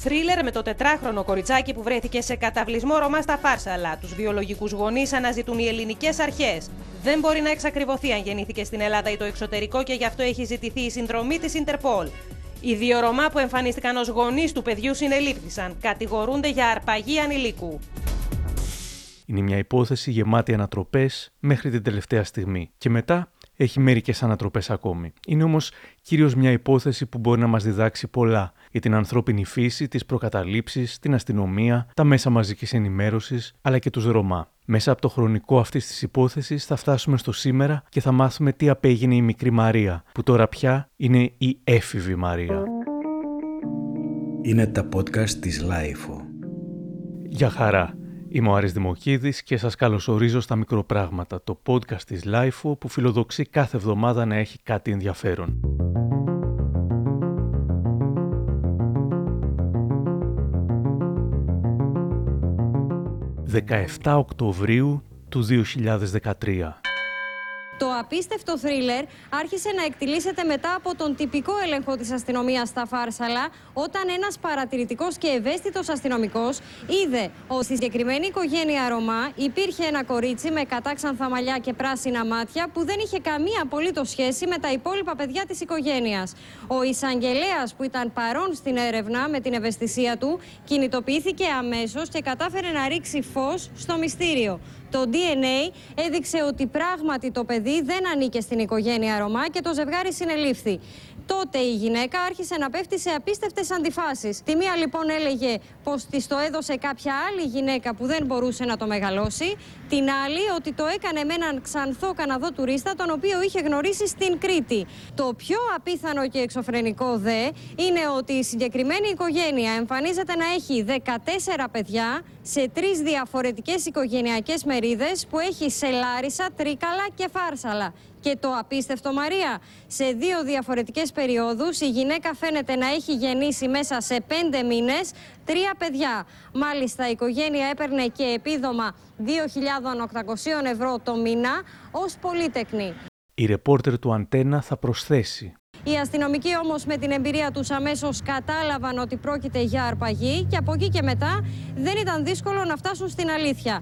Θρίλερ με το τετράχρονο κοριτσάκι που βρέθηκε σε καταβλισμό Ρωμά στα Φάρσαλα. Τους βιολογικούς γονείς αναζητούν οι ελληνικές αρχές. Δεν μπορεί να εξακριβωθεί αν γεννήθηκε στην Ελλάδα ή το εξωτερικό και γι' αυτό έχει ζητηθεί η συνδρομή της Ιντερπολ. Οι δύο Ρωμά που εμφανίστηκαν ως γονείς του παιδιού συνελήφθησαν. Κατηγορούνται για αρπαγή ανηλίκου. Είναι μια υπόθεση γεμάτη ανατροπές μέχρι την τελευταία στιγμή. Και μετά έχει μερικές ανατροπές ακόμη. Είναι όμως κυρίως μια υπόθεση που μπορεί να μας διδάξει πολλά για την ανθρώπινη φύση, τις προκαταλήψεις, την αστυνομία, τα μέσα μαζικής ενημέρωσης αλλά και τους Ρωμά. Μέσα από το χρονικό αυτής της υπόθεσης θα φτάσουμε στο σήμερα και θα μάθουμε τι απέγινε η μικρή Μαρία, που τώρα πια είναι η έφηβη Μαρία. Είναι τα podcast της LIFO. Γεια χαρά. Είμαι ο Άρης Δημοκίδης και σας καλωσορίζω στα Μικροπράγματα, το podcast της LIFO που φιλοδοξεί κάθε εβδομάδα να έχει κάτι ενδιαφέρον. 17 Οκτωβρίου του 2013 το απίστευτο θρίλερ άρχισε να εκτιλήσεται μετά από τον τυπικό έλεγχο της αστυνομίας στα Φάρσαλα, όταν ένας παρατηρητικός και ευαίσθητος αστυνομικός είδε ότι στη συγκεκριμένη οικογένεια Ρωμά υπήρχε ένα κορίτσι με κατάξανθα μαλλιά και πράσινα μάτια που δεν είχε καμία απολύτως σχέση με τα υπόλοιπα παιδιά της οικογένειας. Ο εισαγγελέας που ήταν παρόν στην έρευνα με την ευαισθησία του κινητοποιήθηκε αμέσως και κατάφερε να ρίξει φως στο μυστήριο. Το DNA έδειξε ότι πράγματι το παιδί δεν ανήκε στην οικογένεια Ρωμά και το ζευγάρι συνελήφθη. Τότε η γυναίκα άρχισε να πέφτει σε απίστευτες αντιφάσεις. Τη μία λοιπόν έλεγε πως της το έδωσε κάποια άλλη γυναίκα που δεν μπορούσε να το μεγαλώσει. Την άλλη ότι το έκανε με έναν ξανθό Καναδό τουρίστα, τον οποίο είχε γνωρίσει στην Κρήτη. Το πιο απίθανο και εξωφρενικό δε είναι ότι η συγκεκριμένη οικογένεια εμφανίζεται να έχει 14 παιδιά σε τρεις διαφορετικές οικογενειακές μερίδες που έχει σε Λάρισα, Τρίκαλα και Φάρσαλα. Και το απίστευτο Μαρία, σε δύο διαφορετικές περιόδους η γυναίκα φαίνεται να έχει γεννήσει μέσα σε πέντε μήνες τρία παιδιά. Μάλιστα η οικογένεια έπαιρνε και επίδομα 2.800 ευρώ το μήνα ως πολίτεκνη. Η ρεπόρτερ του Αντένα θα προσθέσει. Οι αστυνομικοί όμως με την εμπειρία τους αμέσως κατάλαβαν ότι πρόκειται για αρπαγή και από εκεί και μετά δεν ήταν δύσκολο να φτάσουν στην αλήθεια.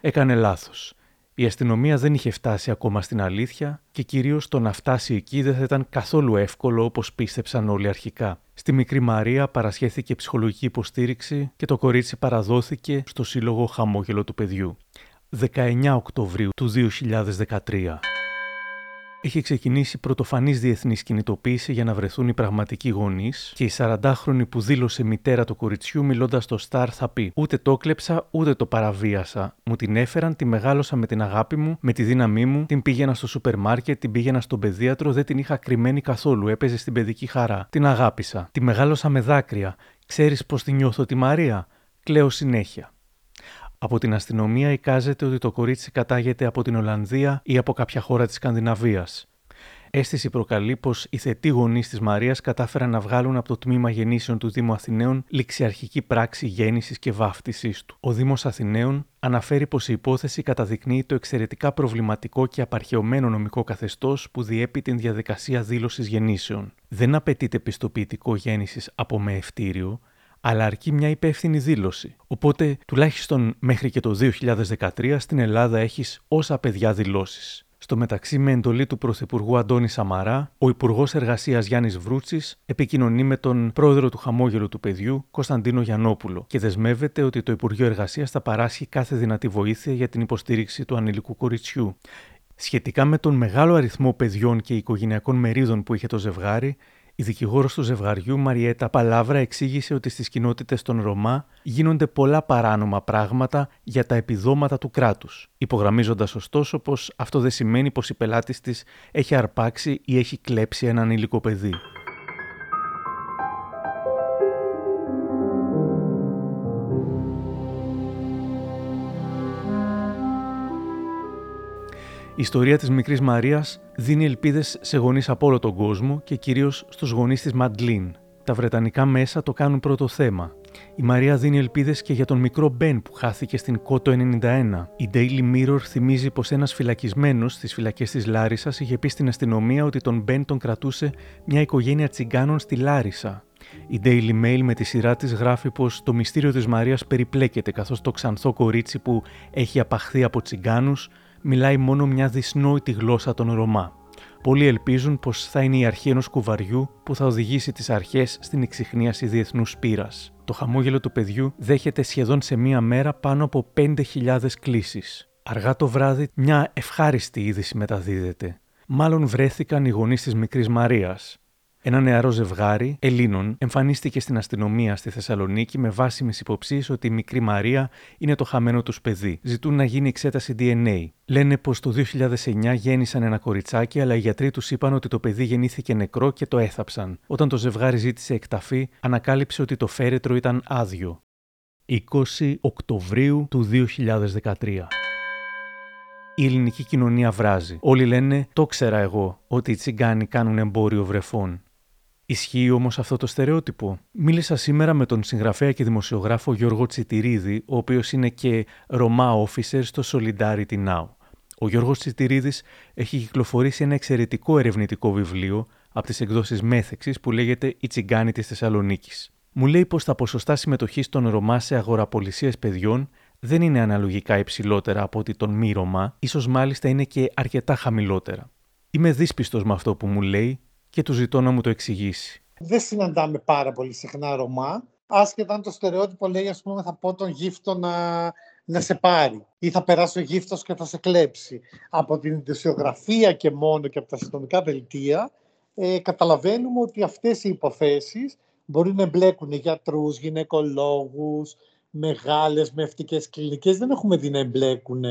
Έκανε λάθος. Η αστυνομία δεν είχε φτάσει ακόμα στην αλήθεια και κυρίως το να φτάσει εκεί δεν θα ήταν καθόλου εύκολο όπως πίστεψαν όλοι αρχικά. Στη μικρή Μαρία παρασχέθηκε ψυχολογική υποστήριξη και το κορίτσι παραδόθηκε στο Σύλλογο Χαμόγελο του Παιδιού. 19 Οκτωβρίου του 2013 είχε ξεκινήσει πρωτοφανής διεθνής κινητοποίηση για να βρεθούν οι πραγματικοί γονείς και η 40χρονη που δήλωσε μητέρα του κοριτσιού μιλώντας στο Star θα πει: Ούτε το κλέψα, ούτε το παραβίασα. Μου την έφεραν, τη μεγάλωσα με την αγάπη μου, με τη δύναμή μου, την πήγαινα στο σούπερ μάρκετ, την πήγαινα στον παιδίατρο, δεν την είχα κρυμμένη καθόλου, έπαιζε στην παιδική χαρά. Την αγάπησα. Τη μεγάλωσα με δάκρυα. Ξέρεις πώ τη νιώθω τη Μαρία; Κλαίω συνέχεια. Από την αστυνομία εικάζεται ότι το κορίτσι κατάγεται από την Ολλανδία ή από κάποια χώρα της Σκανδιναβίας. Αίσθηση προκαλεί πως οι θετοί γονείς της Μαρίας κατάφεραν να βγάλουν από το τμήμα γεννήσεων του Δήμου Αθηναίων ληξιαρχική πράξη γέννησης και βάφτισής του. Ο Δήμος Αθηναίων αναφέρει πως η υπόθεση καταδεικνύει το εξαιρετικά προβληματικό και απαρχαιωμένο νομικό καθεστώς που διέπει την διαδικασία δήλωσης γεννήσεων. Δεν απαιτείται πιστοποιητικό γέννησης από μεευτήριο, αλλά αρκεί μια υπεύθυνη δήλωση. Οπότε, τουλάχιστον μέχρι και το 2013, στην Ελλάδα έχεις όσα παιδιά δηλώσεις. Στο μεταξύ, με εντολή του Πρωθυπουργού Αντώνη Σαμαρά, ο Υπουργός Εργασίας Γιάννης Βρούτσης επικοινωνεί με τον πρόεδρο του Χαμόγελου του Παιδιού, Κωνσταντίνο Γιανόπουλο, και δεσμεύεται ότι το Υπουργείο Εργασίας θα παράσχει κάθε δυνατή βοήθεια για την υποστήριξη του ανηλικού κοριτσιού. Σχετικά με τον μεγάλο αριθμό παιδιών και οικογενειακών μερίδων που είχε το ζευγάρι, η δικηγόρος του ζευγαριού Μαριέτα Παλάβρα εξήγησε ότι στις κοινότητες των Ρωμά γίνονται πολλά παράνομα πράγματα για τα επιδόματα του κράτους, υπογραμμίζοντας ωστόσο πως αυτό δεν σημαίνει πως η πελάτης της έχει αρπάξει ή έχει κλέψει έναν υλικό παιδί. Η ιστορία της μικρής Μαρίας δίνει ελπίδες σε γονείς από όλο τον κόσμο και κυρίως στους γονείς της Μαντλίν. Τα βρετανικά μέσα το κάνουν πρώτο θέμα. Η Μαρία δίνει ελπίδες και για τον μικρό Μπεν που χάθηκε στην Κότο 91. Η Daily Mirror θυμίζει πως ένας φυλακισμένος στις φυλακές της Λάρισας είχε πει στην αστυνομία ότι τον Μπεν τον κρατούσε μια οικογένεια τσιγκάνων στη Λάρισα. Η Daily Mail με τη σειρά της γράφει πως το μυστήριο της Μαρίας περιπλέκεται καθώς το ξανθό κορίτσι που έχει απαχθεί από τσιγκάνους μιλάει μόνο μια δυσνόητη γλώσσα των Ρωμά. Πολλοί ελπίζουν πως θα είναι η αρχή ενός κουβαριού που θα οδηγήσει τις αρχές στην εξυχνίαση διεθνούς πύρας. Το χαμόγελο του παιδιού δέχεται σχεδόν σε μία μέρα πάνω από 5.000 κλήσεις. Αργά το βράδυ μια ευχάριστη είδηση μεταδίδεται. Μάλλον βρέθηκαν οι γονείς της μικρής Μαρίας. Ένα νεαρό ζευγάρι Ελλήνων εμφανίστηκε στην αστυνομία στη Θεσσαλονίκη με βάσιμε υποψίες ότι η μικρή Μαρία είναι το χαμένο τους παιδί. Ζητούν να γίνει εξέταση DNA. Λένε πως το 2009 γέννησαν ένα κοριτσάκι, αλλά οι γιατροί τους είπαν ότι το παιδί γεννήθηκε νεκρό και το έθαψαν. Όταν το ζευγάρι ζήτησε εκταφή, ανακάλυψε ότι το φέρετρο ήταν άδειο. 20 Οκτωβρίου του 2013. Η ελληνική κοινωνία βράζει. Όλοι λένε: Το ξέρα εγώ ότι οι τσιγκάνοι κάνουν εμπόριο βρεφών. Ισχύει όμως αυτό το στερεότυπο; Μίλησα σήμερα με τον συγγραφέα και δημοσιογράφο Γιώργο Τσιτηρίδη, ο οποίος είναι και Ρωμά Officer στο Solidarity Now. Ο Γιώργος Τσιτηρίδης έχει κυκλοφορήσει ένα εξαιρετικό ερευνητικό βιβλίο από τις εκδόσεις Μέθεξης που λέγεται Η Τσιγκάνη της Θεσσαλονίκης. Μου λέει πως τα ποσοστά συμμετοχής των Ρωμά σε αγοραπολισίες παιδιών δεν είναι αναλογικά υψηλότερα από ότι των μη Ρωμά, ίσως μάλιστα είναι και αρκετά χαμηλότερα. Είμαι δύσπιστος με αυτό που μου λέει και του ζητώ να μου το εξηγήσει. Δεν συναντάμε πάρα πολύ συχνά Ρωμά. Άσχετα αν το στερεότυπο λέει, ας πούμε, θα πω τον γύφτο να, να σε πάρει ή θα περάσει ο γύφτος και θα σε κλέψει. Από την ιντεσιογραφία και μόνο και από τα αστυνομικά δελτία ε, καταλαβαίνουμε ότι αυτές οι υποθέσεις μπορεί να εμπλέκουν γιατρούς, γυναικολόγους, μεγάλες μευτικές κλινικές. Δεν έχουμε δει να εμπλέκουν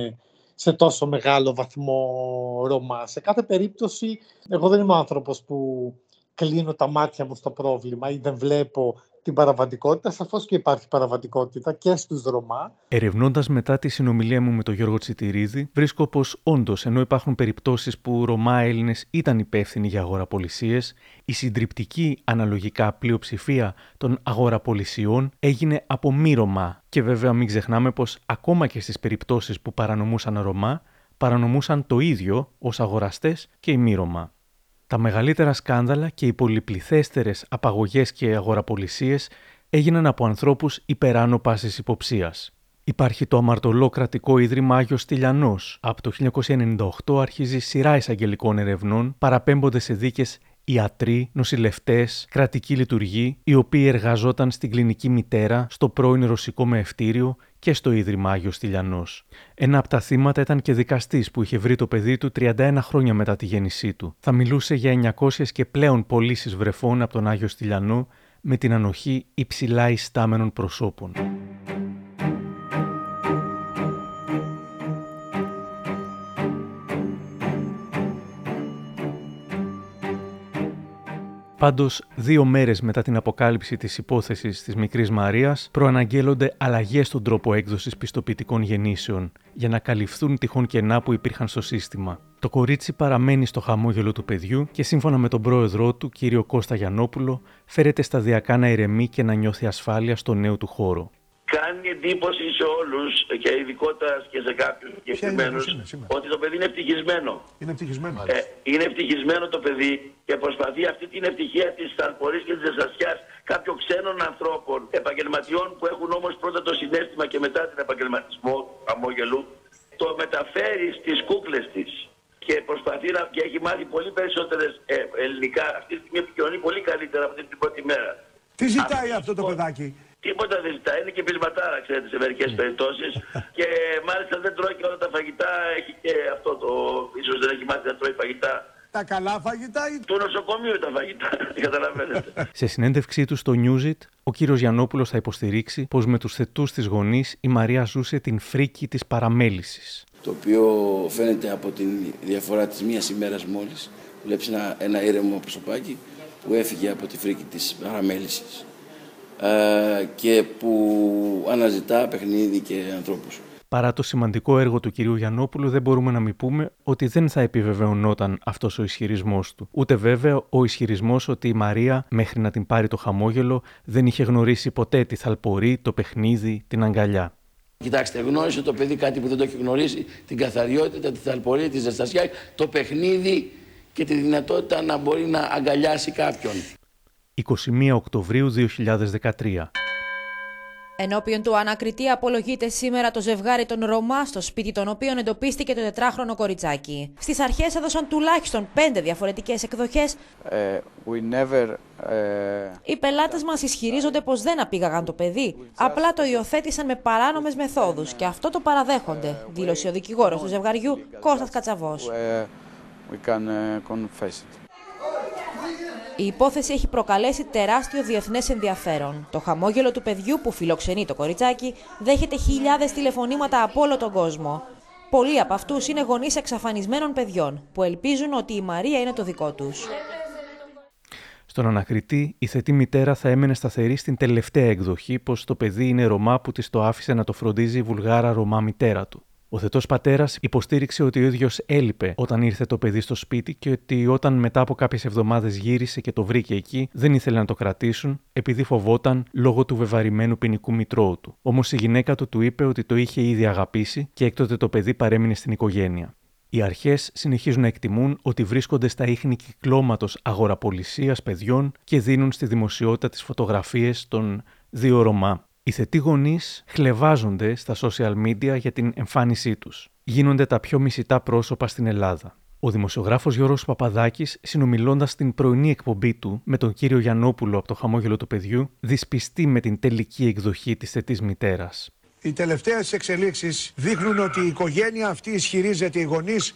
σε τόσο μεγάλο βαθμό Ρωμά. Σε κάθε περίπτωση, εγώ δεν είμαι άνθρωπος που κλείνω τα μάτια μου στο πρόβλημα ή δεν βλέπω την παραβατικότητα. Σαφώς και υπάρχει παραβατικότητα και στους Ρωμά. Ερευνώντας μετά τη συνομιλία μου με τον Γιώργο Τσιτηρίδη, βρίσκω πως όντως ενώ υπάρχουν περιπτώσεις που Ρωμά Έλληνες ήταν υπεύθυνοι για αγοραπολισίες, η συντριπτική αναλογικά πλειοψηφία των αγοραπολισιών έγινε από μη Ρωμά. Και βέβαια μην ξεχνάμε πως ακόμα και στις περιπτώσεις που παρανομούσαν Ρωμά, παρανομούσαν το ίδιο ως αγοραστές και οι μη Ρωμά. Τα μεγαλύτερα σκάνδαλα και οι πολυπληθέστερες απαγωγές και αγοραπολισίες έγιναν από ανθρώπους υπεράνω πάσης υποψίας. Υπάρχει το αμαρτωλό κρατικό ίδρυμα Άγιος Στυλιανός. Από το 1998 αρχίζει σειρά εισαγγελικών ερευνών, παραπέμπονται σε δίκες ιατροί, νοσηλευτές, κρατική λειτουργοί, οι οποίοι εργαζόταν στην κλινική μητέρα, στο πρώην ρωσικό μεευτήριο και στο Ίδρυμα Άγιος Στυλιανό. Ένα από τα θύματα ήταν και δικαστής που είχε βρει το παιδί του 31 χρόνια μετά τη γέννησή του. Θα μιλούσε για 900 και πλέον πωλήσεις βρεφών από τον Άγιος Στυλιανό με την ανοχή υψηλά ιστάμενων προσώπων. Πάντως, δύο μέρες μετά την αποκάλυψη της υπόθεσης της μικρής Μαρίας, προαναγγέλλονται αλλαγές στον τρόπο έκδοσης πιστοποιητικών γεννήσεων για να καλυφθούν τυχόν κενά που υπήρχαν στο σύστημα. Το κορίτσι παραμένει στο χαμόγελο του παιδιού και σύμφωνα με τον πρόεδρό του, κύριο Κώστα Γιανόπουλο, φέρεται σταδιακά να ηρεμεί και να νιώθει ασφάλεια στο νέο του χώρο κάνει εντύπωση σε όλους και ειδικότερα και σε κάποιους συγκεκριμένους ότι το παιδί είναι ευτυχισμένο. Είναι ευτυχισμένο. Ε, είναι ευτυχισμένο το παιδί και προσπαθεί αυτή την ευτυχία της ταλπορή και της ζεστασιά κάποιων ξένων ανθρώπων, επαγγελματιών που έχουν όμως πρώτα το συνέστημα και μετά την επαγγελματισμό αμόγελου, το μεταφέρει στις κούκλες της και προσπαθεί να και έχει μάθει πολύ περισσότερες ε, ελληνικά. Αυτή τη στιγμή επικοινωνεί πολύ καλύτερα από την πρώτη μέρα. Τι ζητάει αυτό το παιδάκι; Τίποτα δεν ζητάει. Είναι και πεισματάρα, ξέρετε, σε μερικές περιπτώσεις. και μάλιστα δεν τρώει και όλα τα φαγητά. Έχει και αυτό το. ίσως δεν έχει μάθει να τρώει φαγητά. Τα καλά φαγητά ή. Του νοσοκομείου τα φαγητά. Καταλαβαίνετε. σε συνέντευξή του στο Newsit, ο κύριος Γιαννόπουλος θα υποστηρίξει πως με τους θετούς της γονείς η Μαρία ζούσε την φρίκη της παραμέλησης. Το οποίο φαίνεται από τη διαφορά της μίας ημέρας μόλις. Βλέπεις ένα, ένα ήρεμο προσωπάκι που έφυγε από τη φρίκη της παραμέλησης. Ε, και που αναζητά παιχνίδι και ανθρώπους. Παρά το σημαντικό έργο του κυρίου Γιαννόπουλου, δεν μπορούμε να μην πούμε ότι δεν θα επιβεβαιωνόταν αυτός ο ισχυρισμός του. Ούτε βέβαια ο ισχυρισμός ότι η Μαρία, μέχρι να την πάρει το χαμόγελο, δεν είχε γνωρίσει ποτέ τη θαλπορή, το παιχνίδι, την αγκαλιά. Κοιτάξτε, γνώρισε το παιδί κάτι που δεν το έχει γνωρίσει, την καθαριότητα, τη θαλπορία, τη ζεστασιά, το παιχνίδι και τη δυνατότητα να μπορεί να αγκαλιάσει κάποιον. 21 Οκτωβρίου 2013. Ενώπιον του ανακριτή απολογείται σήμερα το ζευγάρι των Ρωμά στο σπίτι των οποίων εντοπίστηκε το τετράχρονο κοριτσάκι. Στις αρχές έδωσαν τουλάχιστον πέντε διαφορετικές εκδοχές. Uh, never, uh... Οι πελάτες μας ισχυρίζονται πως δεν απήγαγαν το παιδί, απλά το υιοθέτησαν με παράνομες μεθόδους και αυτό το παραδέχονται, δήλωσε ο δικηγόρος του ζευγαριού Κώστας Κατσαβός. Η υπόθεση έχει προκαλέσει τεράστιο διεθνές ενδιαφέρον. Το χαμόγελο του παιδιού που φιλοξενεί το κοριτσάκι δέχεται χιλιάδες τηλεφωνήματα από όλο τον κόσμο. Πολλοί από αυτούς είναι γονείς εξαφανισμένων παιδιών που ελπίζουν ότι η Μαρία είναι το δικό τους. Στον ανακριτή, η θετή μητέρα θα έμενε σταθερή στην τελευταία εκδοχή πως το παιδί είναι Ρωμά που της το άφησε να το φροντίζει η βουλγάρα Ρωμά μητέρα του. Ο θετός πατέρας υποστήριξε ότι ο ίδιος έλειπε όταν ήρθε το παιδί στο σπίτι και ότι όταν μετά από κάποιες εβδομάδες γύρισε και το βρήκε εκεί, δεν ήθελε να το κρατήσουν επειδή φοβόταν λόγω του βεβαρημένου ποινικού μητρώου του. Όμως η γυναίκα του του είπε ότι το είχε ήδη αγαπήσει και έκτοτε το παιδί παρέμεινε στην οικογένεια. Οι αρχές συνεχίζουν να εκτιμούν ότι βρίσκονται στα ίχνη κυκλώματος αγοραπολισίας παιδιών και δίνουν στη δημοσιότητα τις φωτογραφίες των δύο Ρωμά. Οι θετοί γονείς χλεβάζονται στα social media για την εμφάνισή τους. Γίνονται τα πιο μισητά πρόσωπα στην Ελλάδα. Ο δημοσιογράφος Γιώργος Παπαδάκης, συνομιλώντας στην πρωινή εκπομπή του με τον κύριο Γιαννόπουλο από το χαμόγελο του παιδιού, δυσπιστεί με την τελική εκδοχή της θετής μητέρας. Οι τελευταίες εξελίξεις δείχνουν ότι η οικογένεια αυτή ισχυρίζεται, οι γονείς,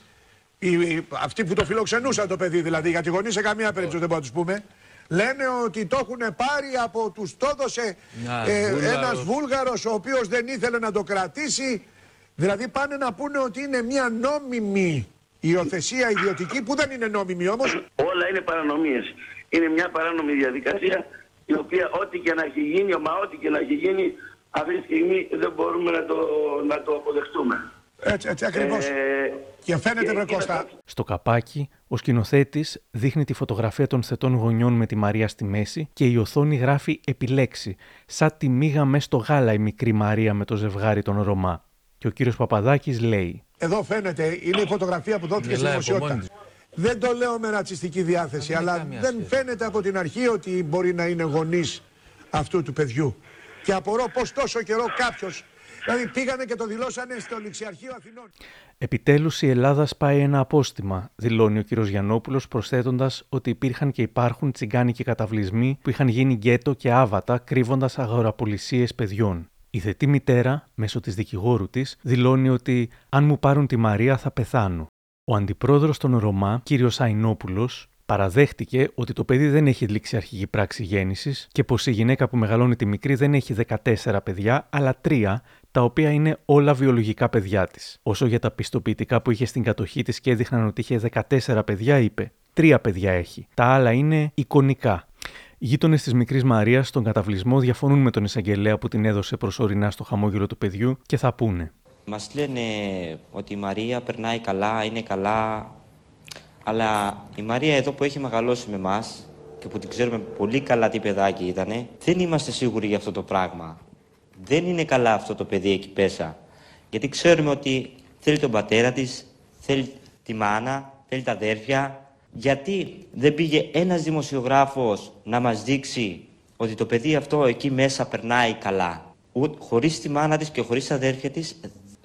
αυτοί που το φιλοξενούσαν το παιδί δηλαδή, γιατί οι γονείς σε καμία περίπτωση δεν μπορούμε να τους πούμε, Λένε ότι το έχουν πάρει από τους το έδωσε ε, ένας Βούλγαρος ο οποίος δεν ήθελε να το κρατήσει. Δηλαδή πάνε να πούνε ότι είναι μια νόμιμη υιοθεσία ιδιωτική που δεν είναι νόμιμη όμως. Όλα είναι παρανομίες. Είναι μια παράνομη διαδικασία η οποία ό,τι και να έχει γίνει, μα ό,τι και να έχει γίνει αυτή τη στιγμή δεν μπορούμε να το, να το αποδεχτούμε. Έτσι, έτσι ακριβώς. Ε, και φαίνεται, βρε Κώστα. Στο καπάκι, ο σκηνοθέτης δείχνει τη φωτογραφία των θετών γονιών με τη Μαρία στη μέση και η οθόνη γράφει επιλέξει, σαν τη μίγα μέσα στο γάλα η μικρή Μαρία με το ζευγάρι των Ρωμά. Και ο κύριος Παπαδάκης λέει. Εδώ φαίνεται, είναι η φωτογραφία που δόθηκε στη δημοσιότητα. Δεν το λέω με ρατσιστική διάθεση, αλλά δεν φαίνεται από την αρχή ότι μπορεί να είναι γονείς αυτού του παιδιού. Και απορώ πώς τόσο καιρό κάποιος Δηλαδή πήγανε και το δηλώσανε στο Ληξιαρχείο Αθηνών. Επιτέλους η Ελλάδα σπάει ένα απόστημα, δηλώνει ο κ. Γιαννόπουλος, προσθέτοντας ότι υπήρχαν και υπάρχουν τσιγκάνικοι καταβλισμοί που είχαν γίνει γκέτο και άβατα, κρύβοντας αγοραπολισίες παιδιών. Η θετή μητέρα, μέσω της δικηγόρου της, δηλώνει ότι αν μου πάρουν τη Μαρία θα πεθάνω. Ο αντιπρόεδρος των Ρωμά, κ. Αϊνόπουλος, παραδέχτηκε ότι το παιδί δεν έχει ληξιαρχική πράξη γέννησης και πως η γυναίκα που μεγαλώνει τη μικρή δεν έχει 14 παιδιά, αλλά 3, τα οποία είναι όλα βιολογικά παιδιά της. Όσο για τα πιστοποιητικά που είχε στην κατοχή της και έδειχναν ότι είχε 14 παιδιά, είπε: Τρία παιδιά έχει. Τα άλλα είναι εικονικά. Οι γείτονες της μικρής Μαρίας στον καταβλισμό διαφωνούν με τον εισαγγελέα που την έδωσε προσωρινά στο χαμόγελο του παιδιού και θα πούνε. Μας λένε ότι η Μαρία περνάει καλά, είναι καλά. Αλλά η Μαρία εδώ που έχει μεγαλώσει με εμάς και που την ξέρουμε πολύ καλά τι παιδάκι ήταν, δεν είμαστε σίγουροι για αυτό το πράγμα δεν είναι καλά αυτό το παιδί εκεί πέσα. Γιατί ξέρουμε ότι θέλει τον πατέρα της, θέλει τη μάνα, θέλει τα αδέρφια. Γιατί δεν πήγε ένας δημοσιογράφος να μας δείξει ότι το παιδί αυτό εκεί μέσα περνάει καλά. Χωρίς τη μάνα της και χωρίς τα αδέρφια της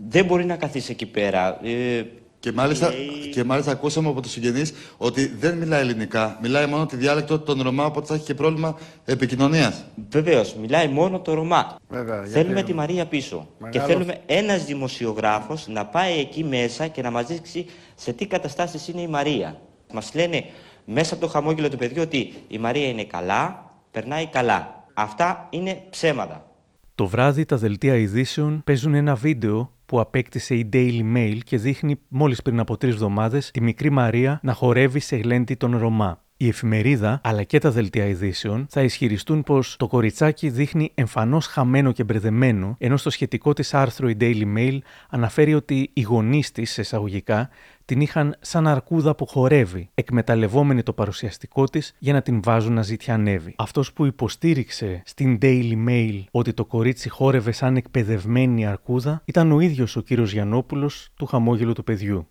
δεν μπορεί να καθίσει εκεί πέρα. Ε, και μάλιστα, και μάλιστα ακούσαμε από τους συγγενείς ότι δεν μιλάει ελληνικά. Μιλάει μόνο τη διάλεκτο των Ρωμά, οπότε θα έχει και πρόβλημα επικοινωνίας. Βεβαίως, μιλάει μόνο το Ρωμά. Βέβαια, θέλουμε τη Μαρία πίσω. Και θέλουμε ένας δημοσιογράφος να πάει εκεί μέσα και να μας δείξει σε τι καταστάσεις είναι η Μαρία. Μας λένε μέσα από το χαμόγελο του παιδιού ότι η Μαρία είναι καλά, περνάει καλά. Αυτά είναι ψέματα. Το βράδυ τα δελτία ειδήσεων παίζουν ένα βίντεο που απέκτησε η Daily Mail και δείχνει μόλις πριν από τρεις εβδομάδες τη μικρή Μαρία να χορεύει σε γλέντι των Ρωμά. Η εφημερίδα αλλά και τα δελτία ειδήσεων θα ισχυριστούν πως το κοριτσάκι δείχνει εμφανώς χαμένο και μπερδεμένο, ενώ στο σχετικό της άρθρο η Daily Mail αναφέρει ότι οι γονείς της, εισαγωγικά, την είχαν σαν αρκούδα που χορεύει, εκμεταλλευόμενη το παρουσιαστικό της για να την βάζουν να ζητιανεύει. Αυτός που υποστήριξε στην Daily Mail ότι το κορίτσι χόρευε σαν εκπαιδευμένη αρκούδα ήταν ο ίδιος ο κύριος Γιαννόπουλος του χαμόγελου του παιδιού.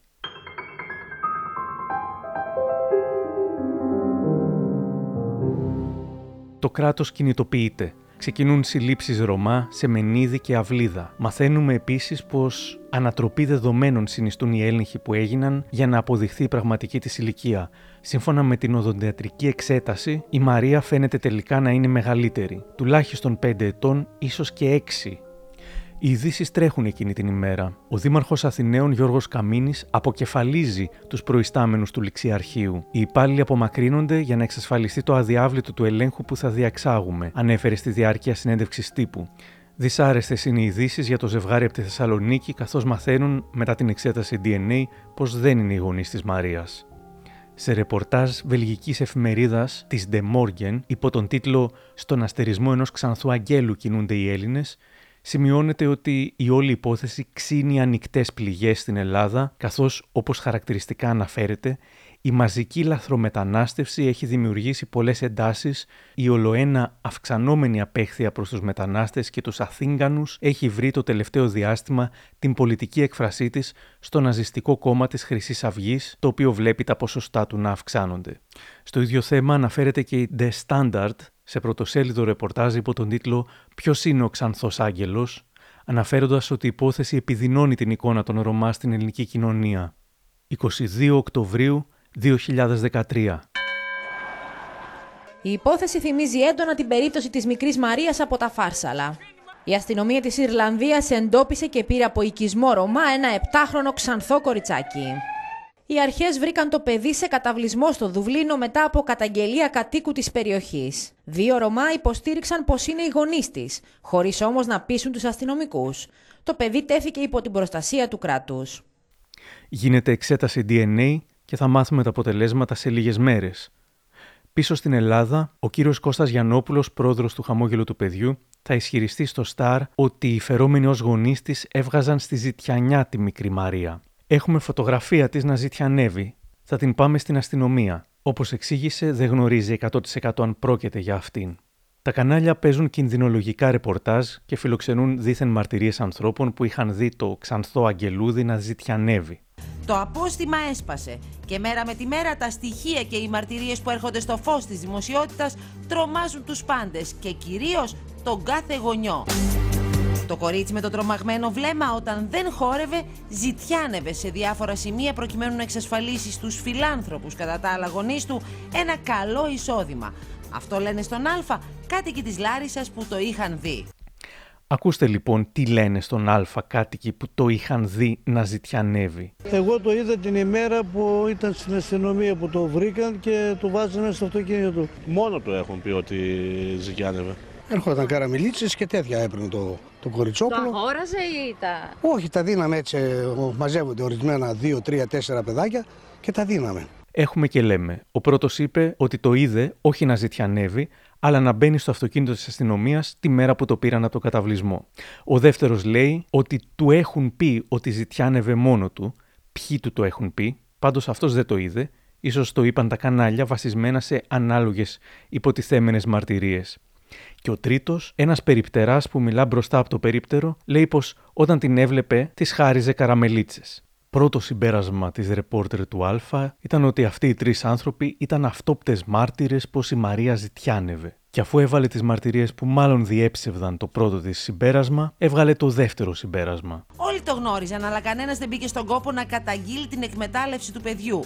Το κράτος κινητοποιείται. Ξεκινούν συλλήψεις Ρωμά σε Μενίδη και Αυλίδα. Μαθαίνουμε επίσης πως ανατροπή δεδομένων συνιστούν οι έλεγχοι που έγιναν για να αποδειχθεί η πραγματική της ηλικία. Σύμφωνα με την οδοντιατρική εξέταση, η Μαρία φαίνεται τελικά να είναι μεγαλύτερη, τουλάχιστον 5 ετών, ίσως και 6 οι ειδήσεις τρέχουν εκείνη την ημέρα. Ο Δήμαρχος Αθηναίων Γιώργος Καμίνης αποκεφαλίζει τους προϊστάμενους του ληξιαρχείου. Οι υπάλληλοι απομακρύνονται για να εξασφαλιστεί το αδιάβλητο του ελέγχου που θα διαξάγουμε, ανέφερε στη διάρκεια συνέντευξης τύπου. Δυσάρεστες είναι οι ειδήσεις για το ζευγάρι από τη Θεσσαλονίκη, καθώς μαθαίνουν μετά την εξέταση DNA πως δεν είναι οι γονείς της Μαρίας. Σε ρεπορτάζ βελγικής εφημερίδας της De Morgen, υπό τον τίτλο Στον αστερισμό ενός ξανθού αγγέλου κινούνται οι Έλληνες, σημειώνεται ότι η όλη υπόθεση ξύνει ανοιχτές πληγές στην Ελλάδα, καθώς όπως χαρακτηριστικά αναφέρεται, η μαζική λαθρομετανάστευση έχει δημιουργήσει πολλές εντάσεις, η ολοένα αυξανόμενη απέχθεια προς τους μετανάστες και τους Αθήγανους έχει βρει το τελευταίο διάστημα την πολιτική έκφρασή της στο ναζιστικό κόμμα της χρυσής αυγής, το οποίο βλέπει τα ποσοστά του να αυξάνονται. Στο ίδιο θέμα αναφέρεται και η The Standard σε πρωτοσέλιδο ρεπορτάζ υπό τον τίτλο Ποιος είναι ο Ξανθός Άγγελος, αναφέροντας ότι η υπόθεση επιδεινώνει την εικόνα των Ρωμά στην ελληνική κοινωνία. 22 Οκτωβρίου 2013. Η υπόθεση θυμίζει έντονα την περίπτωση της μικρής Μαρίας από τα Φάρσαλα. Η αστυνομία της Ιρλανδίας εντόπισε και πήρε από οικισμό Ρωμά ένα επτάχρονο ξανθό κοριτσάκι. Οι αρχές βρήκαν το παιδί σε καταβλισμό στο Δουβλίνο μετά από καταγγελία κατοίκου της περιοχής. Δύο Ρωμά υποστήριξαν πως είναι οι γονείς της, χωρίς όμως να πείσουν τους αστυνομικούς. Το παιδί τέθηκε υπό την προστασία του κράτους. Γίνεται εξέταση DNA και θα μάθουμε τα αποτελέσματα σε λίγες μέρες. Πίσω στην Ελλάδα, ο κύριος Κώστας Γιαννόπουλος, πρόεδρος του χαμόγελου του παιδιού, θα ισχυριστεί στο Σταρ ότι οι φερόμενοι ως γονείς της έβγαζαν στη ζητιανιά τη μικρή Μαρία. Έχουμε φωτογραφία της να ζητιανεύει. Θα την πάμε στην αστυνομία. Όπως εξήγησε, δεν γνωρίζει 100% αν πρόκειται για αυτήν. Τα κανάλια παίζουν κινδυνολογικά ρεπορτάζ και φιλοξενούν δίθεν μαρτυρίες ανθρώπων που είχαν δει το ξανθό αγγελούδι να ζητιανεύει. Το απόστημα έσπασε και μέρα με τη μέρα τα στοιχεία και οι μαρτυρίες που έρχονται στο φως της δημοσιότητας τρομάζουν τους πάντες και κυρίως τον κάθε γονιό. Το κορίτσι με το τρομαγμένο βλέμμα όταν δεν χόρευε ζητιάνευε σε διάφορα σημεία προκειμένου να εξασφαλίσει στους φιλάνθρωπους κατά τα άλλα γονείς του ένα καλό εισόδημα. Αυτό λένε στον Α κάτοικοι της Λάρισας που το είχαν δει. Ακούστε λοιπόν τι λένε στον Α κάτοικοι που το είχαν δει να ζητιανεύει. Εγώ το είδα την ημέρα που ήταν στην αστυνομία που το βρήκαν και το βάζανε στο αυτοκίνητο. Μόνο το έχουν πει ότι ζητιάνευε. Έρχονταν καραμιλίτσες και τέτοια έπαιρνε το, το κοριτσόπουλο. Το αγόραζε ή τα. Όχι, τα δίναμε έτσι. Μαζεύονται ορισμένα δύο, τρία, τέσσερα παιδάκια και τα δίναμε. Έχουμε και λέμε. Ο πρώτος είπε ότι το είδε όχι να ζητιανεύει, αλλά να μπαίνει στο αυτοκίνητο της αστυνομίας τη μέρα που το πήραν από το καταβλισμό. Ο δεύτερος λέει ότι του έχουν πει ότι ζητιάνευε μόνο του. Ποιοι του το έχουν πει, πάντως αυτός δεν το είδε. Ίσως το είπαν τα κανάλια βασισμένα σε ανάλογες υποτιθέμενες μαρτυρίες. Και ο τρίτος, ένας περιπτεράς που μιλά μπροστά από το περίπτερο, λέει πως όταν την έβλεπε, της χάριζε καραμελίτσες. Πρώτο συμπέρασμα της ρεπόρτερ του Α ήταν ότι αυτοί οι τρεις άνθρωποι ήταν αυτόπτες μάρτυρες πως η Μαρία ζητιάνευε. Και αφού έβαλε τις μαρτυρίες που μάλλον διέψευδαν το πρώτο της συμπέρασμα, έβγαλε το δεύτερο συμπέρασμα. Όλοι το γνώριζαν, αλλά κανένας δεν μπήκε στον κόπο να καταγγείλει την εκμετάλλευση του παιδιού.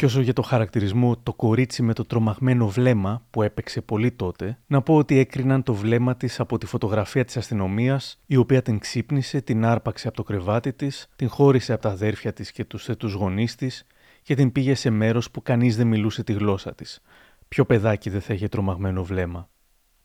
Και όσο για το χαρακτηρισμό το κορίτσι με το τρομαγμένο βλέμμα που έπαιξε πολύ τότε, να πω ότι έκριναν το βλέμμα της από τη φωτογραφία της αστυνομίας, η οποία την ξύπνησε, την άρπαξε από το κρεβάτι της, την χώρισε από τα αδέρφια της και τους θετούς γονείς της και την πήγε σε μέρος που κανείς δεν μιλούσε τη γλώσσα της. Ποιο παιδάκι δεν θα είχε τρομαγμένο βλέμμα.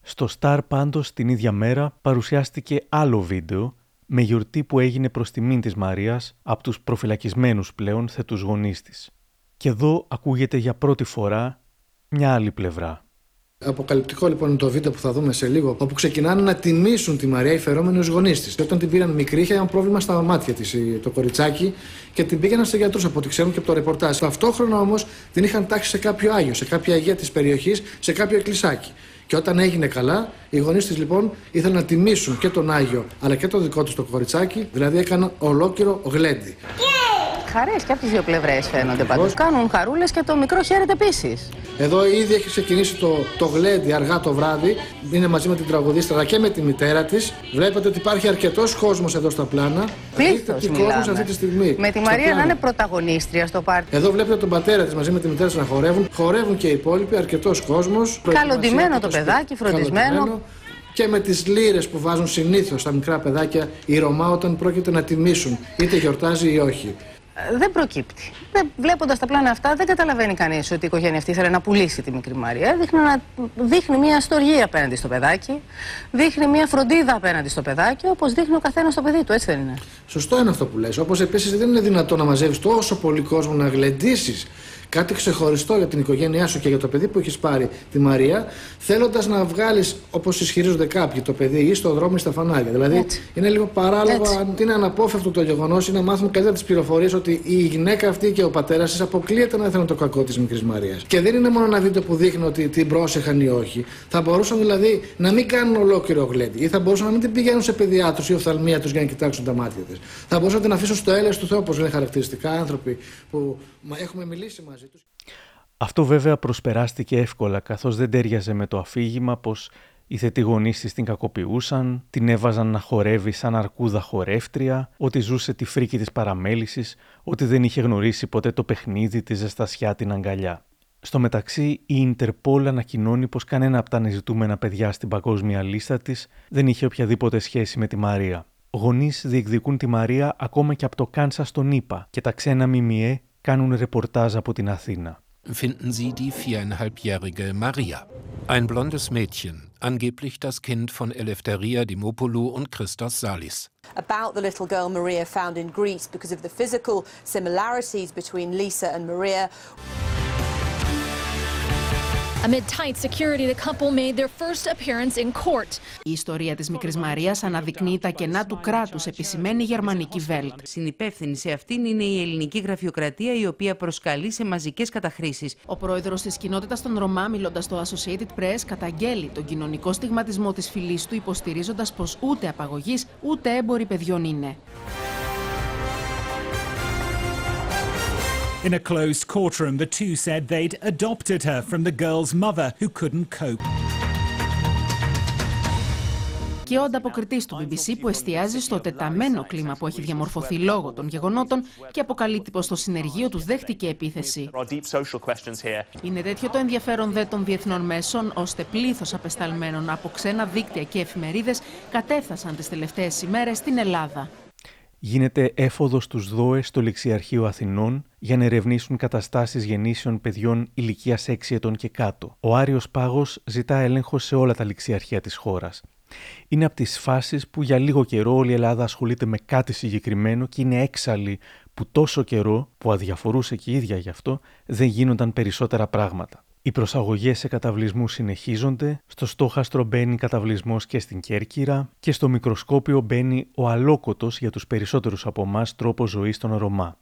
Στο Star πάντως την ίδια μέρα παρουσιάστηκε άλλο βίντεο με γιορτή που έγινε προς τιμήν της Μαρίας από τους προφυλακισμένους πλέον θετούς γονείς της. Και εδώ ακούγεται για πρώτη φορά μια άλλη πλευρά. Αποκαλυπτικό λοιπόν είναι το βίντεο που θα δούμε σε λίγο, όπου ξεκινάνε να τιμήσουν τη Μαρία οι φερόμενοι ω γονείς της. Όταν την πήραν μικρή, είχε ένα πρόβλημα στα μάτια της το κοριτσάκι και την πήγαιναν σε γιατρούς από ό,τι ξέρουμε και από το ρεπορτάζ. Ταυτόχρονα όμως την είχαν τάξει σε κάποιο άγιο, σε κάποια αγία της περιοχής, σε κάποιο εκκλησάκι. Και όταν έγινε καλά, οι γονείς της λοιπόν ήθελαν να τιμήσουν και τον Άγιο αλλά και το δικό τους το κοριτσάκι, δηλαδή έκαναν ολόκληρο γλέντι. Χαρές και από τις δύο πλευρές φαίνονται πάντω. Κάνουν χαρούλες και το μικρό χαίρεται επίσης. Εδώ ήδη έχει ξεκινήσει το, το γλέντι αργά το βράδυ. Είναι μαζί με την τραγουδίστρα αλλά και με τη μητέρα της. Βλέπετε ότι υπάρχει αρκετός κόσμος εδώ στα πλάνα. Πλήθος κόσμος αυτή τη στιγμή. Με τη Μαρία να είναι πρωταγωνίστρια στο πάρτι. Εδώ βλέπετε τον πατέρα της μαζί με τη μητέρα της να χορεύουν. Χορεύουν και οι υπόλοιποι, αρκετός κόσμος. Καλοντημένο το παιδάκι, φροντισμένο και με τις λύρες που βάζουν συνήθως τα μικρά παιδάκια οι Ρωμά όταν πρόκειται να τιμήσουν είτε γιορτάζει ή όχι. Ε, δεν προκύπτει. Βλέποντας τα πλάνα αυτά, δεν καταλαβαίνει κανείς ότι η οικογένεια αυτή ήθελε να πουλήσει τη μικρή Μαρία. Δείχνει, να... δείχνει μια στοργία απέναντι στο παιδάκι, δείχνει μια φροντίδα απέναντι στο παιδάκι, όπως δείχνει ο καθένας το παιδί του, έτσι δεν είναι. Σωστό είναι αυτό που λες. Όπως επίσης δεν είναι δυνατό να μαζεύεις τόσο πολύ κόσμο να γλεντήσεις κάτι ξεχωριστό για την οικογένειά σου και για το παιδί που έχεις πάρει τη Μαρία, θέλοντας να βγάλεις, όπως ισχυρίζονται κάποιοι, το παιδί ή στο δρόμο ή στα φανάρια. Δηλαδή Έτσι. είναι λίγο παράλογο, αν είναι αναπόφευκτο το γεγονός ή να μάθουμε καλύτερα τις πληροφορίες ότι η γυναίκα αυτή και ο πατέρας της αποκλείεται να ήθελαν το κακό της μικρής Μαρίας. Και δεν είναι μόνο ένα βίντεο που δείχνει ότι την πρόσεχαν ή όχι. Θα μπορούσαν δηλαδή να μην κάνουν ολόκληρο γλέντι ή θα μπορούσαν να μην την πηγαίνουν σε παιδιάτρους ή οφθαλμία τους για να κοιτάξουν τα μάτια της. Θα μπορούσαν να την αφήσουν στο έλεος του Θεού, όπως λένε χαρακτηριστικά άνθρωποι που έχουμε μιλήσει μαζί. Αυτό βέβαια προσπεράστηκε εύκολα καθώς δεν τέριαζε με το αφήγημα πως οι θετοί γονείς της την κακοποιούσαν, την έβαζαν να χορεύει σαν αρκούδα χορεύτρια, ότι ζούσε τη φρίκη της παραμέλησης, ότι δεν είχε γνωρίσει ποτέ το παιχνίδι, τη ζεστασιά, την αγκαλιά. Στο μεταξύ, η Ιντερπόλ ανακοινώνει πως κανένα από τα ανεζητούμενα παιδιά στην παγκόσμια λίστα της δεν είχε οποιαδήποτε σχέση με τη Μαρία. Γονείς διεκδικούν τη Μαρία ακόμα και από το Κάνσας στον Ήπα και τα ξένα ΜΜΕ κάνουν ρεπορτάζ από την Αθήνα. Finden Sie die viereinhalbjährige Maria. Ein blondes Mädchen, angeblich das Kind von Eleftheria Dimopoulou und Christos Salis. About the little girl Maria found in Greece because of the physical similarities between Lisa and Maria. Amid tight security, the couple made their first appearance in court. Η ιστορία της μικρής Μαρίας αναδεικνύει τα κενά του κράτους, επισημαίνει η γερμανική Welt. Συνυπεύθυνη σε αυτήν είναι η ελληνική γραφειοκρατία, η οποία προσκαλεί σε μαζικές καταχρήσεις. Ο πρόεδρος της κοινότητας των Ρωμά, μιλώντας στο Associated Press, καταγγέλει τον κοινωνικό στιγματισμό της φυλής του, υποστηρίζοντας πως ούτε απαγωγής ούτε έμποροι παιδιών είναι. In a closed courtroom, the two said they'd adopted her from the girl's mother, who couldn't cope. και ο ανταποκριτής του BBC που εστιάζει στο τεταμένο κλίμα που έχει διαμορφωθεί λόγω των γεγονότων και αποκαλύπτει πω το συνεργείο του δέχτηκε επίθεση. Είναι τέτοιο το ενδιαφέρον δε των διεθνών μέσων, ώστε πλήθος απεσταλμένων από ξένα δίκτυα και εφημερίδες κατέφθασαν τις τελευταίες ημέρες στην Ελλάδα γίνεται έφοδος στους ΔΟΕ στο Ληξιαρχείο Αθηνών για να ερευνήσουν καταστάσεις γεννήσεων παιδιών ηλικίας 6 ετών και κάτω. Ο Άριος Πάγος ζητά έλεγχο σε όλα τα ληξιαρχεία της χώρας. Είναι από τις φάσεις που για λίγο καιρό όλη η Ελλάδα ασχολείται με κάτι συγκεκριμένο και είναι έξαλλη που τόσο καιρό, που αδιαφορούσε και η ίδια γι' αυτό, δεν γίνονταν περισσότερα πράγματα. Οι προσαγωγές σε καταβλισμούς συνεχίζονται, στο στόχαστρο μπαίνει καταβλισμός και στην Κέρκυρα και στο μικροσκόπιο μπαίνει ο αλόκοτος για τους περισσότερους από εμάς τρόπος ζωής των Ρωμά.